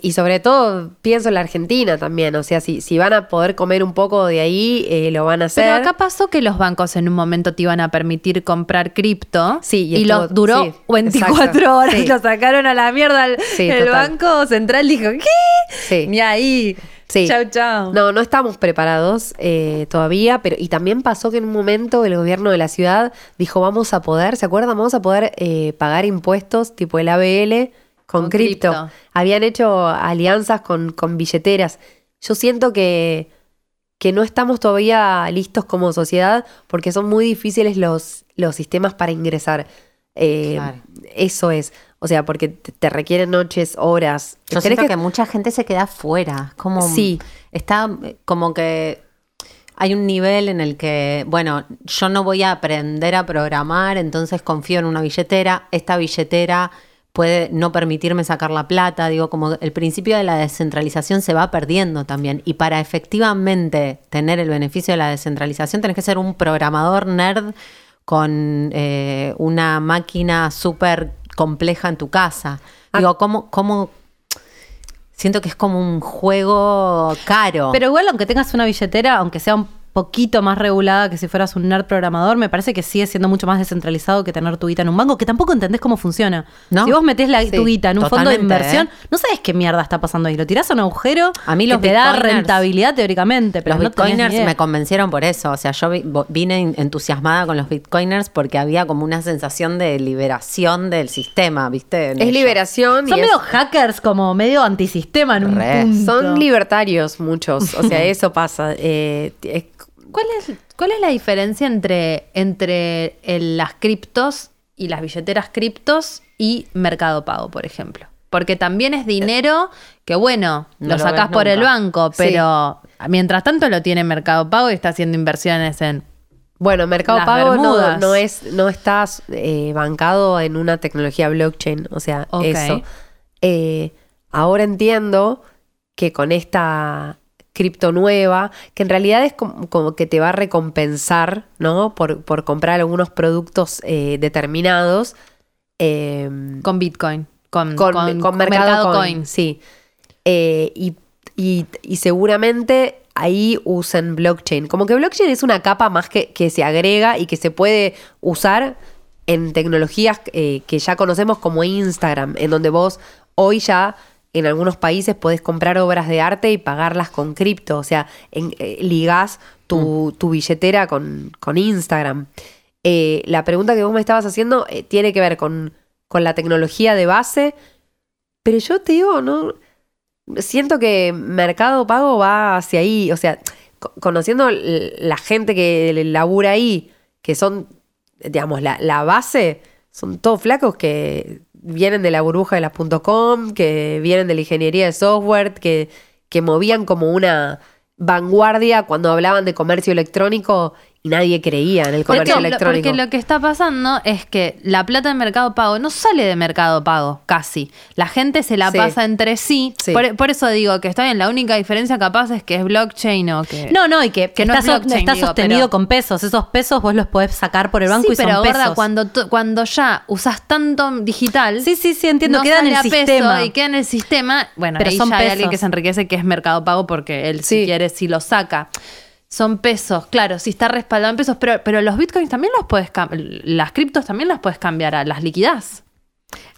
Y, sobre todo pienso en la Argentina también, o sea, si, si van a poder comer un poco de ahí, eh, lo van a hacer. Pero acá pasó que los bancos en un momento te iban a permitir comprar cripto sí, y, lo duró 24 horas, y lo sacaron a la mierda el, el Banco Central dijo, ¿qué? Sí. Ni ahí. Sí. Chau, chau. No, no estamos preparados eh, todavía, pero y también pasó que en un momento el gobierno de la ciudad dijo vamos a poder, ¿se acuerdan? Vamos a poder eh, pagar impuestos tipo el ABL con, cripto. Habían hecho alianzas con, con billeteras. Yo siento que, que no estamos todavía listos como sociedad porque son muy difíciles los, los sistemas para ingresar. Eh, eso es. O sea, porque te, requieren noches, horas. Yo siento que... mucha gente se queda fuera. Como sí. Está como que hay un nivel en el que, bueno, yo no voy a aprender a programar, entonces confío en una billetera. Esta billetera puede no permitirme sacar la plata. Digo, como el principio de la descentralización se va perdiendo también. Y para efectivamente tener el beneficio de la descentralización, tenés que ser un programador nerd con eh, una máquina súper compleja en tu casa. Ah. Digo, ¿cómo, ¿cómo, Siento que es como un juego caro. Pero igual, aunque tengas una billetera, aunque sea un poquito más regulada que si fueras un nerd programador, me parece que sigue siendo mucho más descentralizado que tener tu guita en un banco, que tampoco entendés cómo funciona. Si vos metés la, tu guita en un fondo de inversión, ¿eh? no sabes qué mierda está pasando ahí. Lo tirás a un agujero a mí que te da rentabilidad teóricamente, pero los bitcoiners me convencieron por eso. O sea, yo vine entusiasmada con los bitcoiners porque había como una sensación de liberación del sistema, ¿viste? es liberación. Son medio hackers, como medio antisistema en un punto. Son libertarios muchos. O sea, [LAUGHS] eso pasa. Eh, ¿Cuál es, cuál es la diferencia entre, entre las criptos y las billeteras criptos y Mercado Pago, por ejemplo? Porque también es dinero que, bueno, lo, sacás por el banco, pero mientras tanto lo tiene Mercado Pago y está haciendo inversiones en bueno, Mercado Pago no, no, es, no está eh, bancado en una tecnología blockchain, o sea, eso. Eh, ahora entiendo que con esta cripto nueva, que en realidad es como, que te va a recompensar, ¿no? Por, por comprar algunos productos eh, determinados. Em, con Bitcoin. Con, con, Mercado, Coin, Sí. Eh, y, y, seguramente ahí usen blockchain. Como que blockchain es una capa más que, que se agrega y que se puede usar en tecnologías eh, que ya conocemos como Instagram, en donde vos hoy ya en algunos países podés comprar obras de arte y pagarlas con cripto, o sea, en, eh, ligás tu, mm. billetera con, Instagram. Eh, la pregunta que vos me estabas haciendo eh, tiene que ver con, con, la tecnología de base, pero yo te digo, no siento que Mercado Pago va hacia ahí, o sea, conociendo la gente que labura ahí, que son, digamos, la, la base, son todos flacos que vienen de la burbuja de las .com, que vienen de la ingeniería de software, que, que movían como una vanguardia cuando hablaban de comercio electrónico y nadie creía en el comercio electrónico. Porque lo que está pasando es que la plata de Mercado Pago no sale de Mercado Pago, casi. La gente se la pasa entre sí. Por, eso digo que está bien, la única diferencia capaz es que es blockchain o que... No, no, y que, está, sostenido con pesos. Esos pesos vos los podés sacar por el banco y pero, son pesos. cuando, cuando ya usas tanto digital... Sí, sí, sí, entiendo. queda en el sistema. y queda en el sistema... Bueno, pero ahí ya hay alguien que se enriquece que es Mercado Pago porque él si quiere, si lo saca son pesos, claro, si está respaldado en pesos, pero, pero los bitcoins también los puedes las criptos también las puedes cambiar a las liquidas.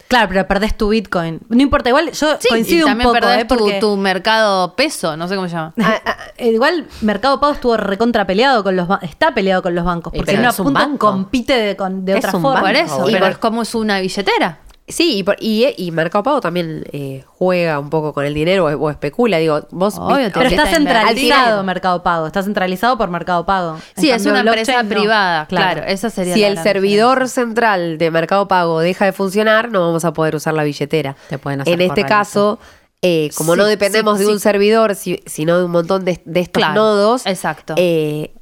Claro, pero perdés tu Bitcoin. No importa, igual yo coincido un poco. Perdés ¿eh? porque... tu, mercado peso, no sé cómo se llama. [LAUGHS] Ah, ah, eh, igual Mercado Pago estuvo recontra peleado con los está peleado con los bancos. Porque banco. compite de, con, de otra forma. Por eso, pero es como es una billetera. Sí, y, y, Mercado Pago también eh, juega un poco con el dinero o, especula. Digo, vos. pero está centralizado Mercado Pago, está centralizado por Mercado Pago. sí, es una empresa privada, claro. Eso sería si el servidor central de Mercado Pago deja de funcionar, no vamos a poder usar la billetera. Te pueden hacer en este caso, Eh, como no dependemos de un servidor, sino de un montón de, estos nodos. Exacto. Eh,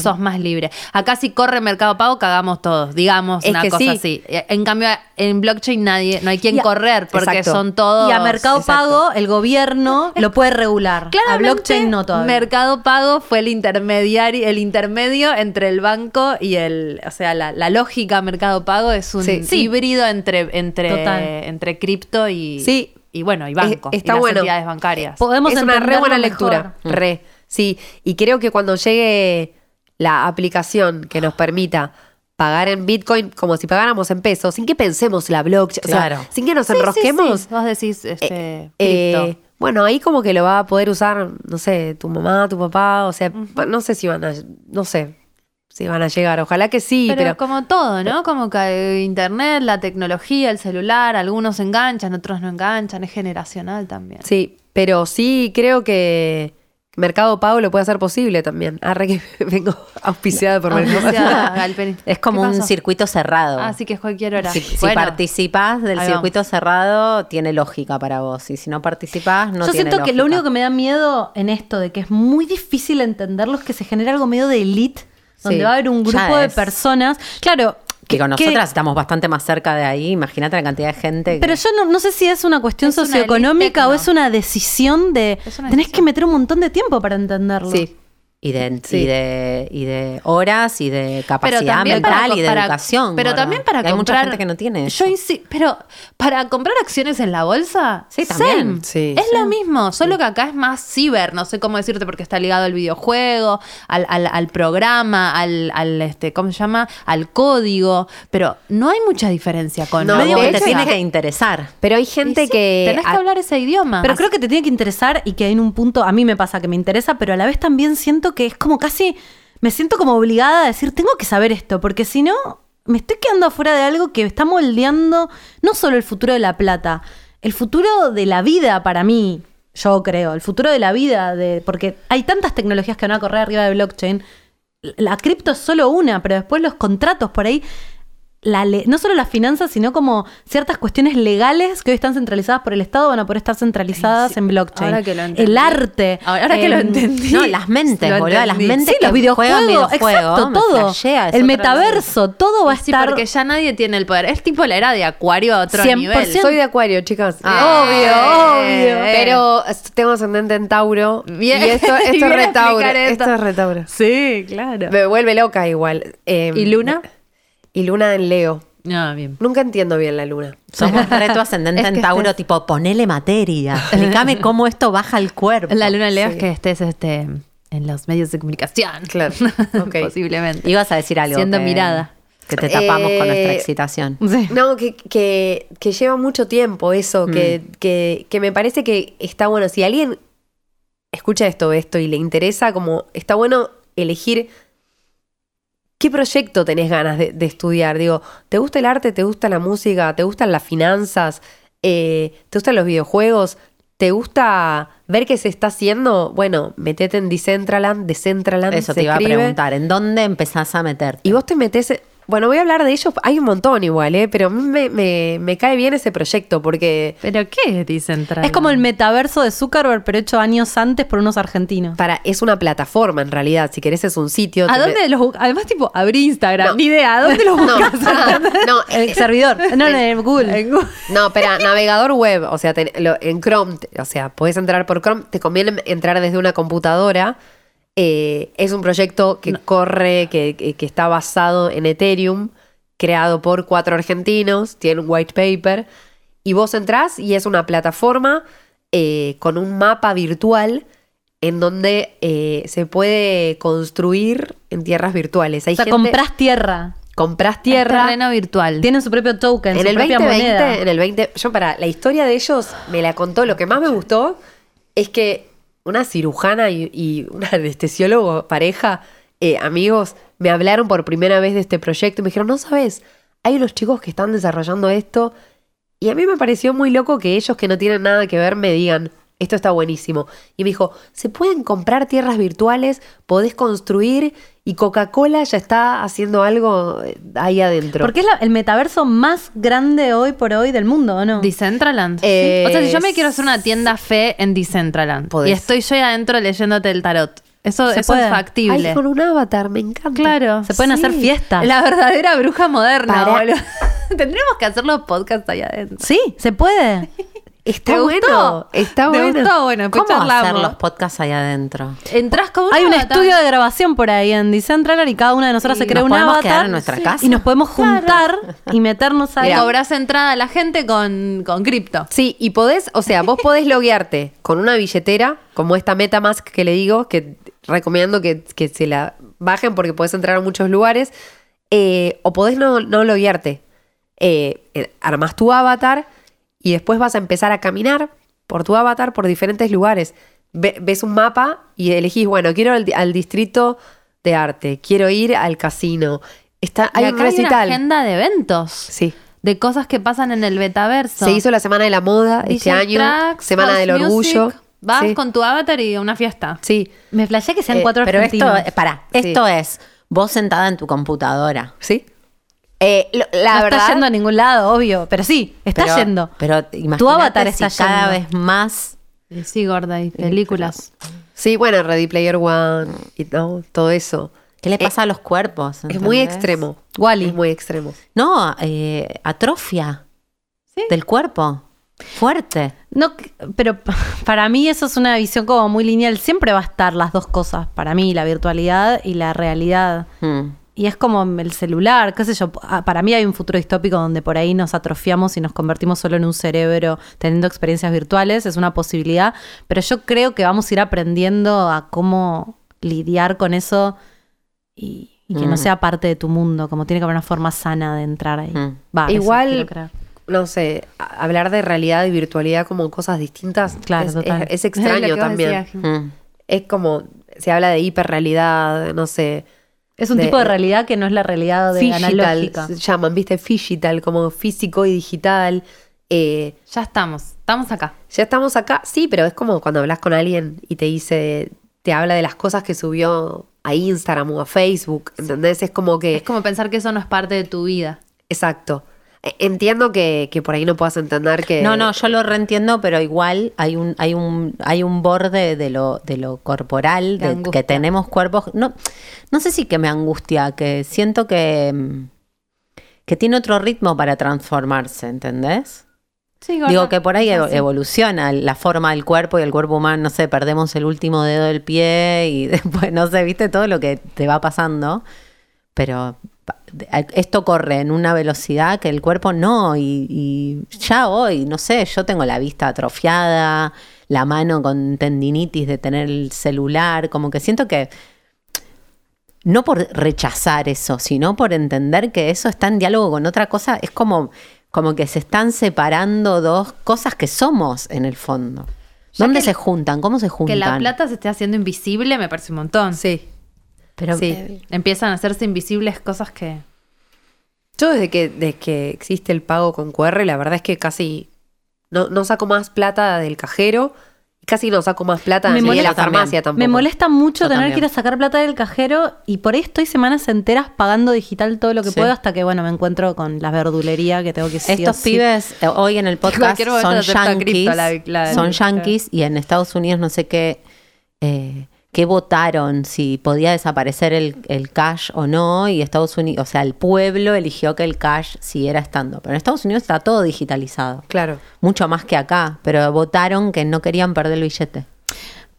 Sos más libre. Acá si corre Mercado Pago, cagamos todos, digamos una cosa así. En cambio, en blockchain nadie, no hay quien correr porque son todos. Y a Mercado Pago, el gobierno lo puede regular. a blockchain no todavía. Mercado Pago fue el intermediario, el intermedio entre el banco y el. O sea, la, lógica Mercado Pago es un híbrido entre, entre, entre cripto y. Sí y bueno, y banco, está y las entidades bancarias. Podemos es una re buena lectura, re. Sí, y creo que cuando llegue la aplicación que nos permita pagar en Bitcoin como si pagáramos en pesos, sin que pensemos la blockchain, claro. sin que nos enrosquemos. Vos decís, este, eh, eh, bueno, ahí como que lo va a poder usar, no sé, tu mamá, tu papá, o sea, no sé si van a, no sé, si van a llegar. Ojalá que sí, pero, pero, como todo, ¿no? Como que internet, la tecnología, el celular, algunos enganchan, otros no enganchan, es generacional también. Sí, pero sí creo que Mercado Pago lo puede hacer posible también. Arre que [LAUGHS] vengo auspiciada por Mercado [LAUGHS] Es como un circuito cerrado. Así que es cualquier hora. Si, participas del circuito cerrado, tiene lógica para vos. Y si no participas, no Yo tiene siento que lo único que me da miedo en esto, de que es muy difícil entenderlo, es que se genera algo medio de elite donde va a haber un grupo de personas. Claro, que con nosotras estamos bastante más cerca de ahí, imagínate la cantidad de gente. Pero yo no, sé si es una cuestión socioeconómica o es una decisión de... tenés que meter un montón de tiempo para entenderlo. Sí. Y de, y, de, horas y de capacidad mental y de educación. Pero también para comprar. Hay mucha gente que no tiene. Yo pero para comprar acciones en la bolsa. Sí, también. es lo mismo, solo que acá es más ciber. No sé cómo decirte porque está ligado al videojuego, al, al, programa, al, al, este, ¿cómo se llama? Al código. Pero no hay mucha diferencia con No, te tiene que interesar. Pero hay gente que. Tenés que hablar ese idioma. Pero creo que te tiene que interesar y que en un punto, a mí me pasa que me interesa, pero a la vez también siento que es como casi, me siento como obligada a decir, tengo que saber esto, porque si no, me estoy quedando afuera de algo que está moldeando no solo el futuro de la plata, el futuro de la vida para mí, yo creo, el futuro de la vida, de, porque hay tantas tecnologías que van a correr arriba de blockchain. La cripto es solo una, pero después los contratos por ahí no solo las finanzas, sino como ciertas cuestiones legales que hoy están centralizadas por el Estado van a poder estar centralizadas en blockchain. el arte. Ahora, que lo entendí. No, las mentes, boludo. Las mentes. los videojuegos. exacto, todo. el metaverso, todo va a estar. porque ya nadie tiene el poder. Es tipo la era de Acuario a otro 100%. nivel. Soy de Acuario, chicas. Ah, obvio, obvio. Pero tengo ascendente en Tauro. Bien. Y esto, [LAUGHS] esto es retauro. Esto. es retauro. Sí, claro. Me vuelve loca igual. Em, ¿Y Luna? Y luna en Leo. Ah, bien. Nunca entiendo bien la luna. Somos [LAUGHS] reto ascendente en Tauro, tipo, ponele materia. Explícame [LAUGHS] cómo esto baja el cuerpo. La luna en Leo es que estés este, en los medios de comunicación. Claro. [LAUGHS] Posiblemente. Ibas a decir algo. Siendo mirada. Que te tapamos con nuestra eh, excitación. No, que, que, lleva mucho tiempo eso, que, mm. que, que me parece que está bueno. Si alguien escucha esto, esto y le interesa, como está bueno elegir ¿Qué proyecto tenés ganas de, estudiar? Digo, ¿te gusta el arte? ¿Te gusta la música? ¿Te gustan las finanzas? Eh, ¿Te gustan los videojuegos? ¿Te gusta ver qué se está haciendo? Bueno, metete en Decentraland, Decentraland. Eso te iba a preguntar, ¿en dónde empezás a meter? Y vos te metes bueno, voy a hablar de ellos. Hay un montón igual, ¿eh? Pero me, me, me cae bien ese proyecto porque... ¿Pero qué dicen? Es como el metaverso de Zuckerberg, pero hecho años antes por unos argentinos. Para, es una plataforma en realidad. Si querés es un sitio. ¿A dónde los Además, tipo, abrí Instagram. Ni idea. ¿A dónde los [LAUGHS] buscas? no, [LAUGHS] el eh, servidor. [LAUGHS] No, en Google. No, espera, navegador web. O sea, en Chrome. O sea, podés entrar por Chrome. Te conviene entrar desde una computadora eh, es un proyecto que corre, que, está basado en Ethereum, creado por cuatro argentinos, tiene un white paper, y vos entrás y es una plataforma eh, con un mapa virtual en donde eh, se puede construir en tierras virtuales. o sea, compras tierra. Compras tierra. terreno virtual. Tienen su propio token, en su el propia moneda. En el 20, yo para la historia de ellos me la contó. Lo que más me gustó es que una cirujana y, un anestesiólogo, pareja, eh, amigos, me hablaron por primera vez de este proyecto y me dijeron, no sabes, hay unos chicos que están desarrollando esto. Y a mí me pareció muy loco que ellos que no tienen nada que ver me digan, esto está buenísimo. Y me dijo, se pueden comprar tierras virtuales, podés construir y Coca-Cola ya está haciendo algo eh, ahí adentro. Porque es el metaverso más grande hoy por hoy del mundo, ¿o no? Decentraland. o sea, si yo me quiero hacer una tienda fe en Decentraland y estoy yo ahí adentro leyéndote el tarot. Eso, es factible. Ay, con un avatar, me encanta. Claro. Se pueden hacer fiestas. La verdadera bruja moderna, [LAUGHS] Tendríamos que hacer los podcasts allá adentro. Sí, se puede. [LAUGHS] Está bueno. Está bueno. bueno. ¿Cómo hacer los podcasts ahí adentro? Entras como Hay un estudio de grabación por ahí en Decentraland y cada una de nosotras se crea un avatar. en nuestra casa. Y nos podemos juntar y meternos ahí. Y cobras entrada a la gente con, con cripto. Sí, y podés, o sea, vos podés loguearte con una billetera, como esta Metamask que le digo, que recomiendo que, se la bajen porque podés entrar a muchos lugares. Eh, o podés no, no loguearte. Eh, eh, armás tu avatar y después vas a empezar a caminar por tu avatar por diferentes lugares. ves un mapa y elegís, bueno, quiero al, al, distrito de arte, quiero ir al casino. Está, hay, una agenda de eventos. Sí. De cosas que pasan en el betaverso. Se hizo la Semana de la Moda este año, Semana del Orgullo. Vas con tu avatar y una fiesta. Sí. Me flashé que sean eh, cuatro Pero esto, para, esto es vos sentada en tu computadora. Sí. Eh, la no verdad, está yendo a ningún lado, obvio, pero sí, está yendo. Pero tu avatar está cada vez más. Sí, gorda, y películas. Sí, bueno, Ready Player One y todo eso. ¿Qué le pasa a los cuerpos? Es muy extremo. Wally. Es muy extremo. No, eh, atrofia del cuerpo. Fuerte. No, pero [LAUGHS] para mí eso es una visión como muy lineal. Siempre va a estar las dos cosas. Para mí, la virtualidad y la realidad. Hmm. Y es como el celular, qué sé yo. Ah, para mí hay un futuro distópico donde por ahí nos atrofiamos y nos convertimos solo en un cerebro teniendo experiencias virtuales. Es una posibilidad. Pero yo creo que vamos a ir aprendiendo a cómo lidiar con eso y, que no mm. sea parte de tu mundo. Como tiene que haber una forma sana de entrar ahí. Mm. Igual, no sé, hablar de realidad y virtualidad como cosas distintas claro, es, [LAUGHS] extraño también. Mm. Es como, se habla de hiperrealidad, no sé es un tipo de realidad que no es la realidad de analógica. Se llaman, ¿viste? Digital, como físico y digital. Eh, ya estamos, estamos acá. Ya estamos acá, sí, pero es como cuando hablas con alguien y te dice, te habla de las cosas que subió a Instagram o a Facebook, ¿entendés? Es como que... Es como pensar que eso no es parte de tu vida. Exacto. Entiendo que, por ahí no puedas entender que. No, no, yo lo reentiendo, pero igual hay un, hay un, hay un borde de lo, de lo corporal, de, que tenemos cuerpos. No, no sé si que me angustia, que siento que, que tiene otro ritmo para transformarse, ¿entendés? Sí, Digo que por ahí evoluciona la forma del cuerpo y el cuerpo humano, no sé, perdemos el último dedo del pie y [LAUGHS] después, no sé, viste todo lo que te va pasando. Pero esto corre en una velocidad que el cuerpo no, y, ya hoy, no sé, yo tengo la vista atrofiada, la mano con tendinitis de tener el celular, como que siento que no por rechazar eso, sino por entender que eso está en diálogo con otra cosa, es como, como que se están separando dos cosas que somos en el fondo. ¿Dónde se juntan? ¿Cómo se juntan? Que la plata se esté haciendo invisible me parece un montón. Sí. Pero sí. empiezan a hacerse invisibles cosas que... Yo desde que, desde que existe el pago con QR, la verdad es que casi no, no saco más plata del cajero casi no saco más plata me de la farmacia tampoco. Me molesta mucho tener que ir a sacar plata del cajero y por ahí estoy semanas enteras pagando digital todo lo que puedo hasta que, bueno, me encuentro con la verdulería que tengo que Estos pibes eh, hoy en el [LAUGHS] podcast son yankees, son yankees y en Estados Unidos no sé qué... Eh, qué votaron, si podía desaparecer el, cash o no, y Estados Unidos, o sea, el pueblo eligió que el cash siguiera estando. Pero en Estados Unidos está todo digitalizado. Claro. Mucho más que acá, pero votaron que no querían perder el billete.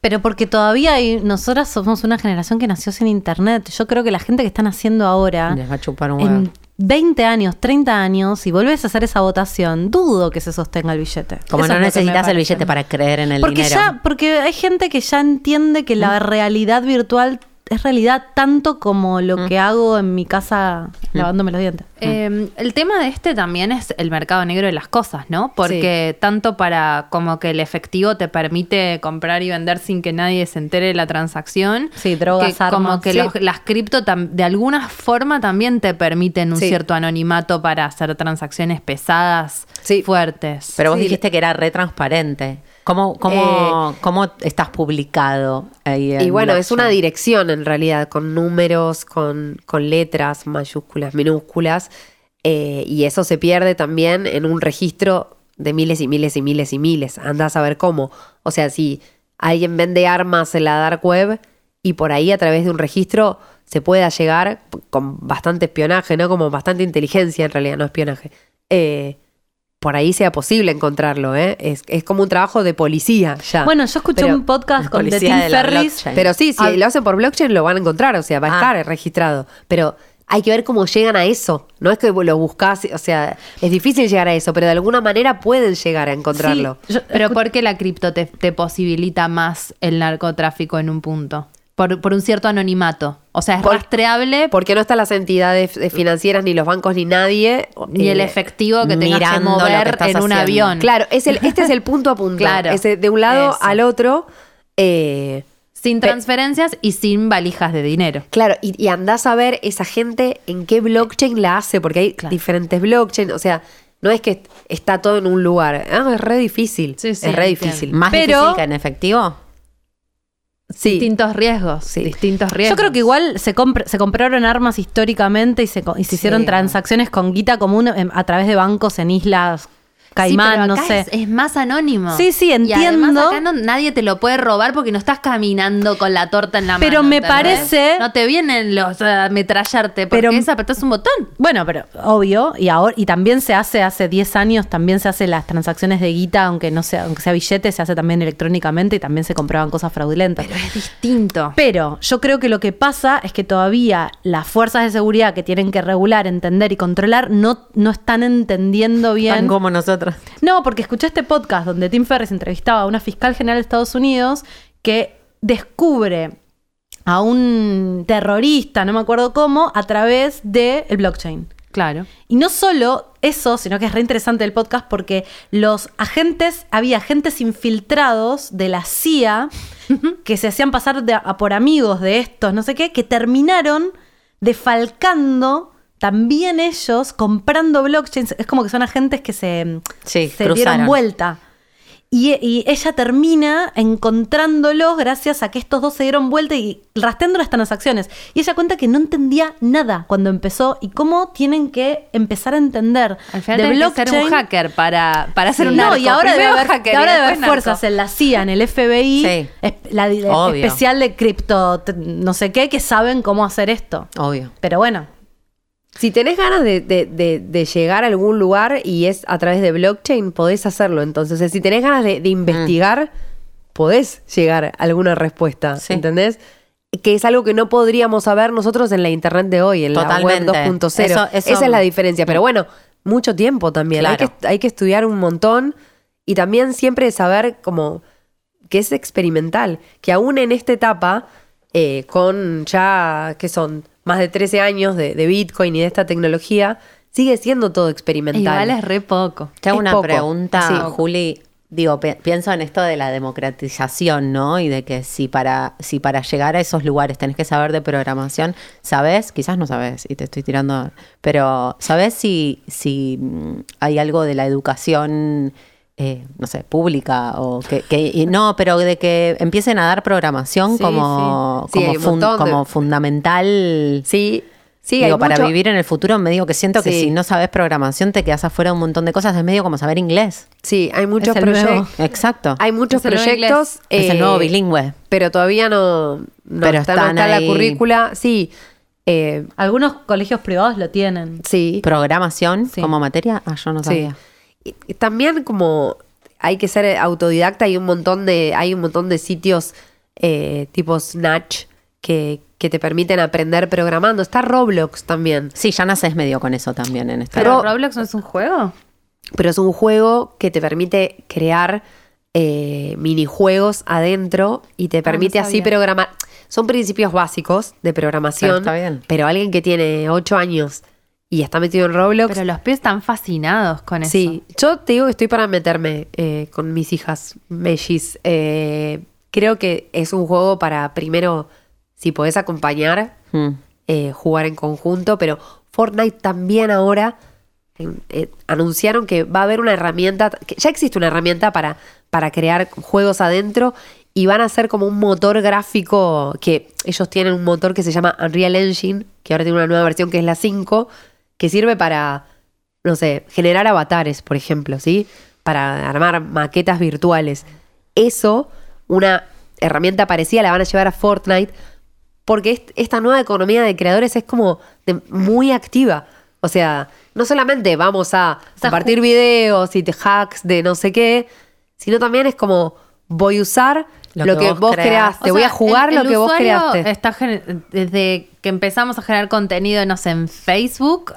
Pero porque todavía hay, nosotras somos una generación que nació sin internet. Yo creo que la gente que están haciendo ahora. Les va a chupar un huevo. 20 años, 30 años y volvés a hacer esa votación, dudo que se sostenga el billete. Como no necesitas el billete para creer en el porque dinero. Ya, porque hay gente que ya entiende que la realidad virtual es realidad tanto como lo mm. que hago en mi casa mm. lavándome los dientes. Em, el tema de este también es el mercado negro de las cosas, ¿no? Porque tanto para como que el efectivo te permite comprar y vender sin que nadie se entere de la transacción. Sí, drogas, que Como que las cripto de alguna forma también te permiten un cierto anonimato para hacer transacciones pesadas, fuertes. Pero vos dijiste que era re transparente. ¿Cómo, cómo, cómo estás publicado ahí? y bueno, es una dirección en realidad, con números, con, con letras, mayúsculas, minúsculas, y eso se pierde también en un registro de miles y miles y miles y miles. Anda a saber cómo. O sea, si alguien vende armas en la dark web y por ahí a través de un registro se pueda llegar con bastante espionaje, ¿no? Como bastante inteligencia en realidad, no espionaje. Eh, por ahí sea posible encontrarlo, ¿eh? Es, como un trabajo de policía ya. Bueno, yo escuché un podcast con de Tim Ferris. Pero sí, si lo hacen por blockchain lo van a encontrar, o sea, va a ah. estar registrado. Pero hay que ver cómo llegan a eso. No es que lo buscas, o sea, es difícil llegar a eso, pero de alguna manera pueden llegar a encontrarlo. pero ¿por qué la cripto te, posibilita más el narcotráfico en un punto? Por, un cierto anonimato. O sea, es rastreable. Porque no están las entidades financieras, ni los bancos, ni nadie. Ni el eh, efectivo que tengas que mover en un avión. Claro, es el, este es el punto a punto. [LAUGHS] Claro. de un lado al otro. Eh, sin transferencias y sin valijas de dinero. Claro, y, andás a ver esa gente en qué blockchain la hace, porque hay diferentes blockchains, o sea, no es que está todo en un lugar. Ah, es re difícil. Sí, sí, es re difícil. ¿Más Pero, difícil que en efectivo? Sí. Distintos riesgos. Sí. Distintos riesgos. Yo creo que igual se, se compraron armas históricamente y se, y se hicieron transacciones con guita común em, a través de bancos en islas Caimán, no sé. Es, más anónimo. Sí, sí, entiendo. acá nadie te lo puede robar porque no estás caminando con la torta en la mano. Pero me parece. No te vienen los a metrallarte porque pero, es apretás un botón. Bueno, pero obvio, y ahora, y también se hace hace 10 años, también se hace las transacciones de guita, aunque no sea, aunque sea billete, se hace también electrónicamente y también se compraban cosas fraudulentas. Pero es distinto. Pero yo creo que lo que pasa es que todavía las fuerzas de seguridad que tienen que regular, entender y controlar no, no están entendiendo bien. Tan como nosotros no, porque escuché este podcast donde Tim Ferriss entrevistaba a una fiscal general de Estados Unidos que descubre a un terrorista, no me acuerdo cómo, a través del blockchain. Claro. Y no solo eso, sino que es re interesante el podcast porque los agentes, había agentes infiltrados de la CIA que se hacían pasar por amigos de estos, no sé qué, que terminaron defalcando también ellos comprando blockchains, es como que son agentes que se, se dieron vuelta. Y, ella termina encontrándolos gracias a que estos dos se dieron vuelta y rastreando las transacciones. Y ella cuenta que no entendía nada cuando empezó y cómo tienen que empezar a entender. Al final de blockchain. ser un hacker para, para hacer un No, y ahora debe haber, ahora debe haber fuerzas en la CIA, en el FBI, la, especial de cripto, no sé qué, que saben cómo hacer esto. Obvio. Pero bueno, si tenés ganas de, llegar a algún lugar y es a través de blockchain, podés hacerlo. Entonces, si tenés ganas de, investigar, podés llegar a alguna respuesta. ¿Entendés? Que es algo que no podríamos saber nosotros en la internet de hoy, en la web 2.0. Esa es la diferencia. Pero bueno, mucho tiempo también. Hay, que, hay que estudiar un montón y también siempre saber como que es experimental. Que aún en esta etapa, eh, con ya, ¿qué son? Más de 13 años de, Bitcoin y de esta tecnología, sigue siendo todo experimental. Igual es re poco. Te hago una pregunta, Juli. Digo, pienso en esto de la democratización, ¿no? Y de que si para, si para llegar a esos lugares tenés que saber de programación, ¿sabes? Quizás no sabes y te estoy tirando, pero ¿sabes si, si mm, hay algo de la educación eh, no sé, pública o que, no, pero de que empiecen a dar programación como, como, fundamental. Sí. Sí, digo, para vivir en el futuro, me digo que siento que si no sabes programación te quedas afuera de un montón de cosas, es medio como saber inglés. Sí, hay muchos proyectos. Exacto. Hay muchos proyectos. es el nuevo eh, bilingüe. Pero todavía no, pero está, en la currícula. Sí. Eh, Algunos colegios privados lo tienen. Sí. Programación como materia, ah, yo no sabía también como hay que ser autodidacta, hay un montón de, hay un montón de sitios eh, tipo Snatch que, que, te permiten aprender programando. Está Roblox también. Sí, ya naces medio con eso también en este ¿Pero Roblox no es un juego? Pero es un juego que te permite crear eh, minijuegos adentro y te ah, permite así programar. Son principios básicos de programación. está bien. Pero alguien que tiene 8 años y está metido en Roblox. Pero los pies están fascinados con eso. Sí, yo te digo que estoy para meterme eh, con mis hijas mellis. Eh, creo que es un juego para primero, si podés acompañar, hmm. eh, jugar en conjunto, pero Fortnite también ahora eh, anunciaron que va a haber una herramienta, que ya existe una herramienta para, para crear juegos adentro y van a ser como un motor gráfico que ellos tienen un motor que se llama Unreal Engine, que ahora tiene una nueva versión que es la 5, que sirve para, no sé, generar avatares, por ejemplo, ¿sí? Para armar maquetas virtuales. Eso, una herramienta parecida la van a llevar a Fortnite, porque esta nueva economía de creadores es como muy activa. O sea, no solamente vamos a compartir videos y hacks de no sé qué, sino también es como voy a usar lo, que, vos, creaste. Voy a jugar lo que vos creaste. Está desde que empezamos a generar contenido, no sé, en Facebook,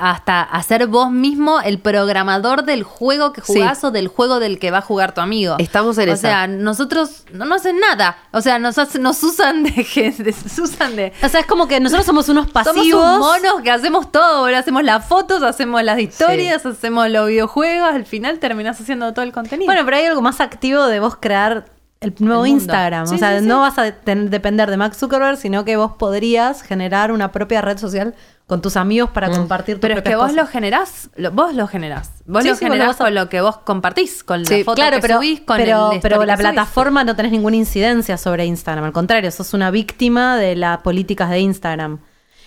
hasta hacer vos mismo el programador del juego que jugás o del juego del que va a jugar tu amigo. Estamos en eso. O sea, nosotros no nos hacen nada. O sea, nos, nos usan de, gente [LAUGHS] usan de. O sea, es como que nosotros somos unos pasivos. Somos monos que hacemos todo. Hacemos las fotos, hacemos las historias, hacemos los videojuegos. Al final terminás haciendo todo el contenido. Bueno, pero hay algo más activo de vos crear el nuevo Instagram. o sea, no vas a depender de Max Zuckerberg, sino que vos podrías generar una propia red social con tus amigos para mm. compartir tu Pero es que vos lo generás, vos lo generás. Vos lo generás con lo que vos compartís, con la foto claro, que pero, subís, con pero, el Pero la plataforma no tenés ninguna incidencia sobre Instagram. Al contrario, sos una víctima de las políticas de Instagram.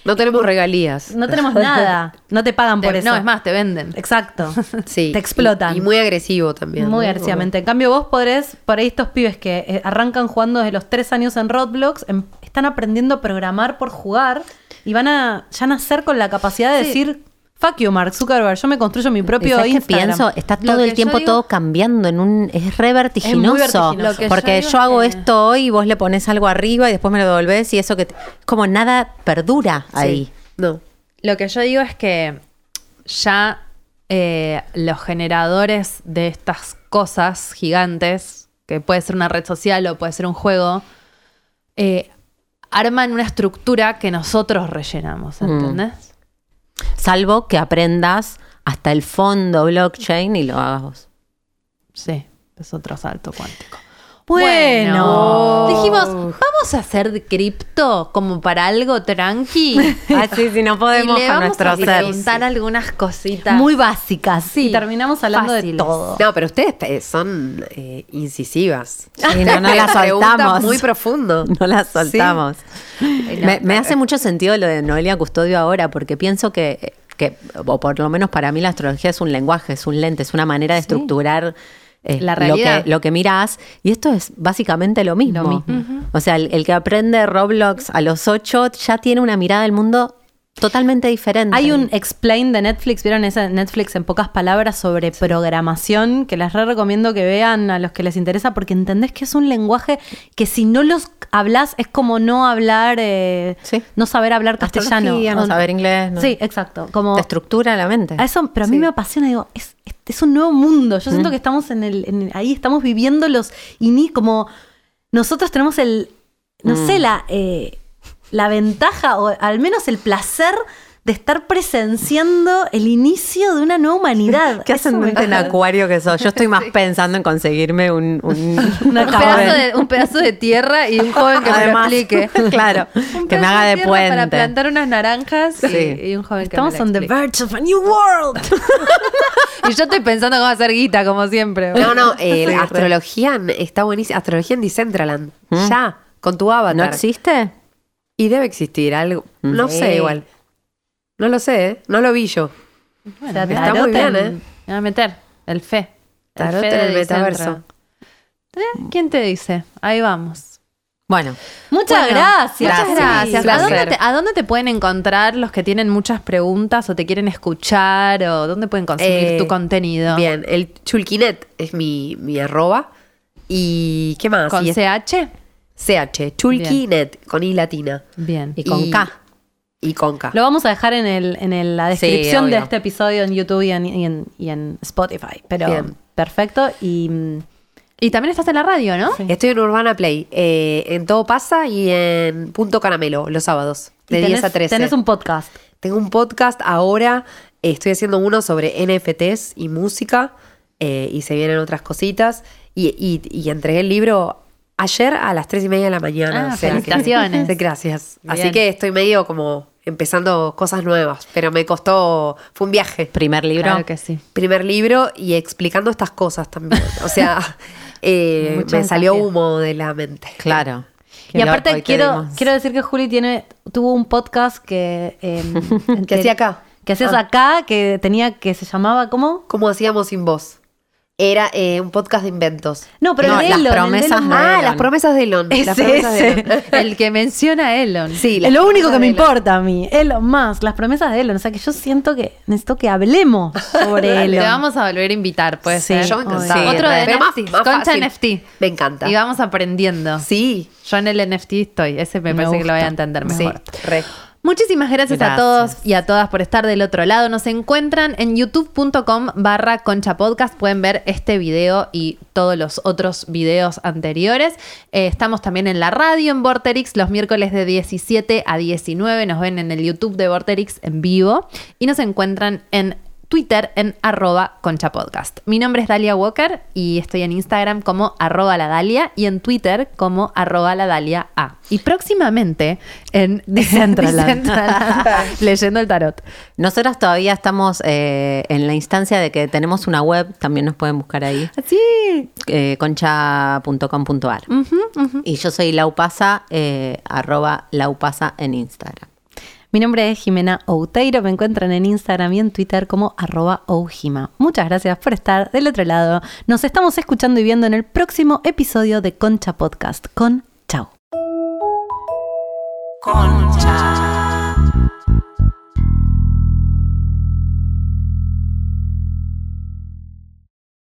No tenemos regalías. No tenemos nada. No te pagan por eso. No, es más, te venden. Exacto. [LAUGHS] Sí. Te explotan. Y, muy agresivo también. Muy agresivamente. En cambio, vos podés, por ahí estos pibes que eh, arrancan jugando desde los tres años en Roblox, em, están aprendiendo a programar por jugar y van a ya nacer con la capacidad de decir Fuck you, Mark Zuckerberg. Yo me construyo mi propio Instagram. que pienso? Está todo el tiempo todo cambiando en un es re vertiginoso, porque yo, hago esto hoy y vos le pones algo arriba y después me lo devolvés y eso que como nada perdura ahí. No. Lo que yo digo es que ya eh, los generadores de estas cosas gigantes, que puede ser una red social o puede ser un juego, eh, arman una estructura que nosotros rellenamos, mm. Salvo que aprendas hasta el fondo blockchain y lo hagas vos. Sí, es otro salto cuántico. Bueno, dijimos, vamos a hacer cripto como para algo tranqui. [LAUGHS] Así si no podemos y le vamos a preguntar algunas cositas muy básicas. Sí, y terminamos hablando de todo. No, pero ustedes eh, son eh, incisivas. Sí, no, no [LAUGHS] las soltamos. Muy profundo. [LAUGHS] No las soltamos. Me, hace mucho sentido lo de Noelia Custodio ahora, porque pienso que, que, o por lo menos para mí la astrología es un lenguaje, es un lente, es una manera de estructurar eh, la realidad. Lo que, lo que mirás. Y esto es básicamente lo mismo. O sea, el, que aprende Roblox a los ocho ya tiene una mirada del mundo totalmente diferente. Hay un explain de Netflix, ¿vieron ese Netflix en pocas palabras sobre programación? Que les re recomiendo que vean a los que les interesa porque entendés que es un lenguaje que si no los hablas es como no hablar, eh, no saber hablar castellano. No saber inglés. Sí, exacto. Como, Te estructura la mente. eso, pero a mí me apasiona, digo, es, es un nuevo mundo. Yo siento que estamos en el, ahí estamos viviendo los ni como nosotros tenemos el, no sé, mm. la... Eh, la ventaja o al menos el placer de estar presenciando el inicio de una nueva humanidad. [LAUGHS] Qué ascendente en acuario que sos. Yo estoy más [LAUGHS] pensando en conseguirme un, [LAUGHS] un, pedazo de, tierra y un joven que me lo explique. claro, que me haga de, puente. Para plantar unas naranjas y, un joven que Estamos on the verge of a new world. y yo estoy pensando cómo hacer guita, como siempre. No, no, eh, la astrología está buenísima. Astrología en Decentraland. ¿Mm? Ya, con tu avatar. ¿No existe? Y debe existir algo. No sé, igual. No lo sé, ¿eh? No lo vi yo. está muy bien, ¿eh? Me a meter. El fe. El fe en el metaverso. ¿Eh? ¿Quién te dice? Ahí vamos. Bueno, muchas gracias. Muchas gracias. ¿A dónde, te, pueden encontrar los que tienen muchas preguntas o te quieren escuchar o dónde pueden conseguir tu eh, contenido? Bien, el Chulkinet es mi, mi arroba. ¿Y qué más? ¿Con CH? CH, Chulkinet, con I latina. Bien. Y con K. Y con K. Lo vamos a dejar en, el, en la descripción de este episodio en YouTube y en, y en, Spotify. Pero perfecto. Y, y también estás en la radio, ¿no? Estoy en Urbana Play. Eh, en Todo Pasa y en Punto Caramelo los sábados. De 10 a 13. Tenés un podcast. Tengo un podcast ahora. estoy haciendo uno sobre NFTs y música. Eh, y se vienen otras cositas. Y, y, y entregué el libro Ayer a las tres y media de la mañana. Ah, felicitaciones. [LAUGHS] gracias. Así que estoy medio como empezando cosas nuevas, pero me costó, fue un viaje. Primer libro. Claro que sí. Primer libro y explicando estas cosas también. O sea, [LAUGHS] eh, me salió humo de la mente. Claro. Y aparte quiero, quiero decir que Juli tiene, tuvo un podcast que... Em, [LAUGHS] que hacía acá. Que hacías ah. acá, que tenía, que se llamaba, ¿cómo? ¿Cómo hacíamos sin voz? Era eh, un podcast de inventos. No, pero el de las promesas de Ah, las promesas de Elon. Es el que menciona a Elon. Sí, es lo único que me importa a mí. Elon más, las promesas de Elon. O sea que yo siento que necesito que hablemos sobre [LAUGHS] Elon. Te vamos a volver a invitar, pues. Sí, yo me Otro de NFT, concha NFT. Me encanta. Y vamos aprendiendo. Sí. Yo en el NFT estoy. Ese me, parece que lo voy a entender mejor. Sí, re. Muchísimas gracias, a todos y a todas por estar del otro lado. Nos encuentran en youtube.com barra concha podcast. Pueden ver este video y todos los otros videos anteriores. Eh, estamos también en la radio en Vorterix los miércoles de 17 a 19. Nos ven en el YouTube de Vorterix en vivo y nos encuentran en Twitter en arroba conchapodcast. Mi nombre es Dalia Walker y estoy en Instagram como arroba la Dalia y en Twitter como arroba la Dalia A. Y próximamente en [LAUGHS] Decentraland, [LAUGHS] leyendo el tarot. Nosotros todavía estamos eh, en la instancia de que tenemos una web, también nos pueden buscar ahí. Sí. Eh, concha.com.ar. Y yo soy Laupasa, eh, arroba Laupasa en Instagram. Mi nombre es Jimena Outeiro, me encuentran en Instagram y en Twitter como arroba Oujima. Muchas gracias por estar del otro lado. Nos estamos escuchando y viendo en el próximo episodio de Concha Podcast. Con chao. Concha.